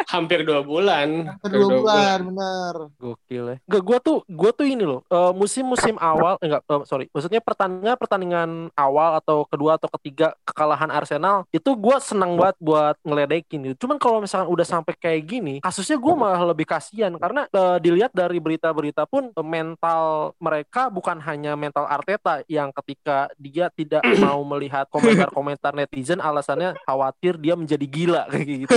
hampir dua bulan Hampir Kedua bulan, bener. Gokil ya. Gak, gua tuh, gua tuh ini loh. eh, musim-musim awal, eh, enggak, eh, sorry. Maksudnya pertandingan pertandingan awal atau kedua atau ketiga kekalahan Arsenal itu gua senang banget buat ngeledekin gitu. Cuman kalau misalkan udah sampai kayak gini, kasusnya gua malah lebih kasihan karena eh, dilihat dari berita-berita pun eh, mental mereka bukan hanya mental Arteta yang ketika dia tidak mau melihat komentar-komentar netizen alasannya khawatir dia menjadi gila kayak gitu.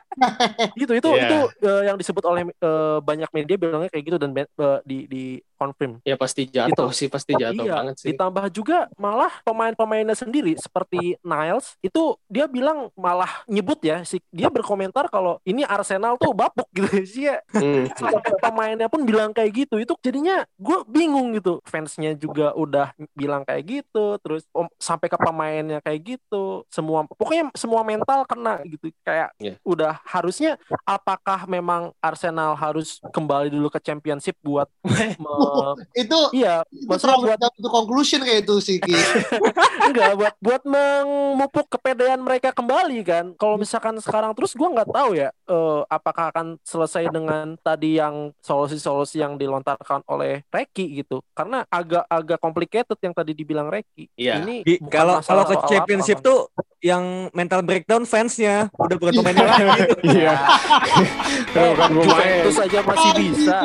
gitu itu Iya. itu eh, yang disebut oleh eh, banyak media bilangnya kayak gitu dan eh, di di confirm. Ya pasti jatuh sih, pasti jatuh iya, banget sih. ditambah juga malah pemain-pemainnya sendiri seperti Niles itu dia bilang malah nyebut ya si dia berkomentar kalau ini Arsenal tuh bapuk gitu sih ya. Hmm. Sampai pemainnya pun bilang kayak gitu. Itu jadinya gue bingung gitu. Fansnya juga udah bilang kayak gitu, terus om- sampai ke pemainnya kayak gitu. Semua pokoknya semua mental kena gitu. Kayak Iya. udah harusnya apakah memang Arsenal harus kembali dulu ke championship buat me- Itu iya itu buat untuk conclusion kayak itu sih enggak buat buat memupuk kepedean mereka kembali kan kalau misalkan sekarang terus gua nggak tahu ya eh, apakah akan selesai dengan tadi yang solusi-solusi yang dilontarkan oleh Reki gitu karena agak-agak complicated yang tadi dibilang Reki Iya. ini kalau kalau ke championship lapangan. tuh yang mental breakdown fansnya udah bukan pemainnya lagi. Iya. Eh, Bukan pemain. Juventus aja masih bisa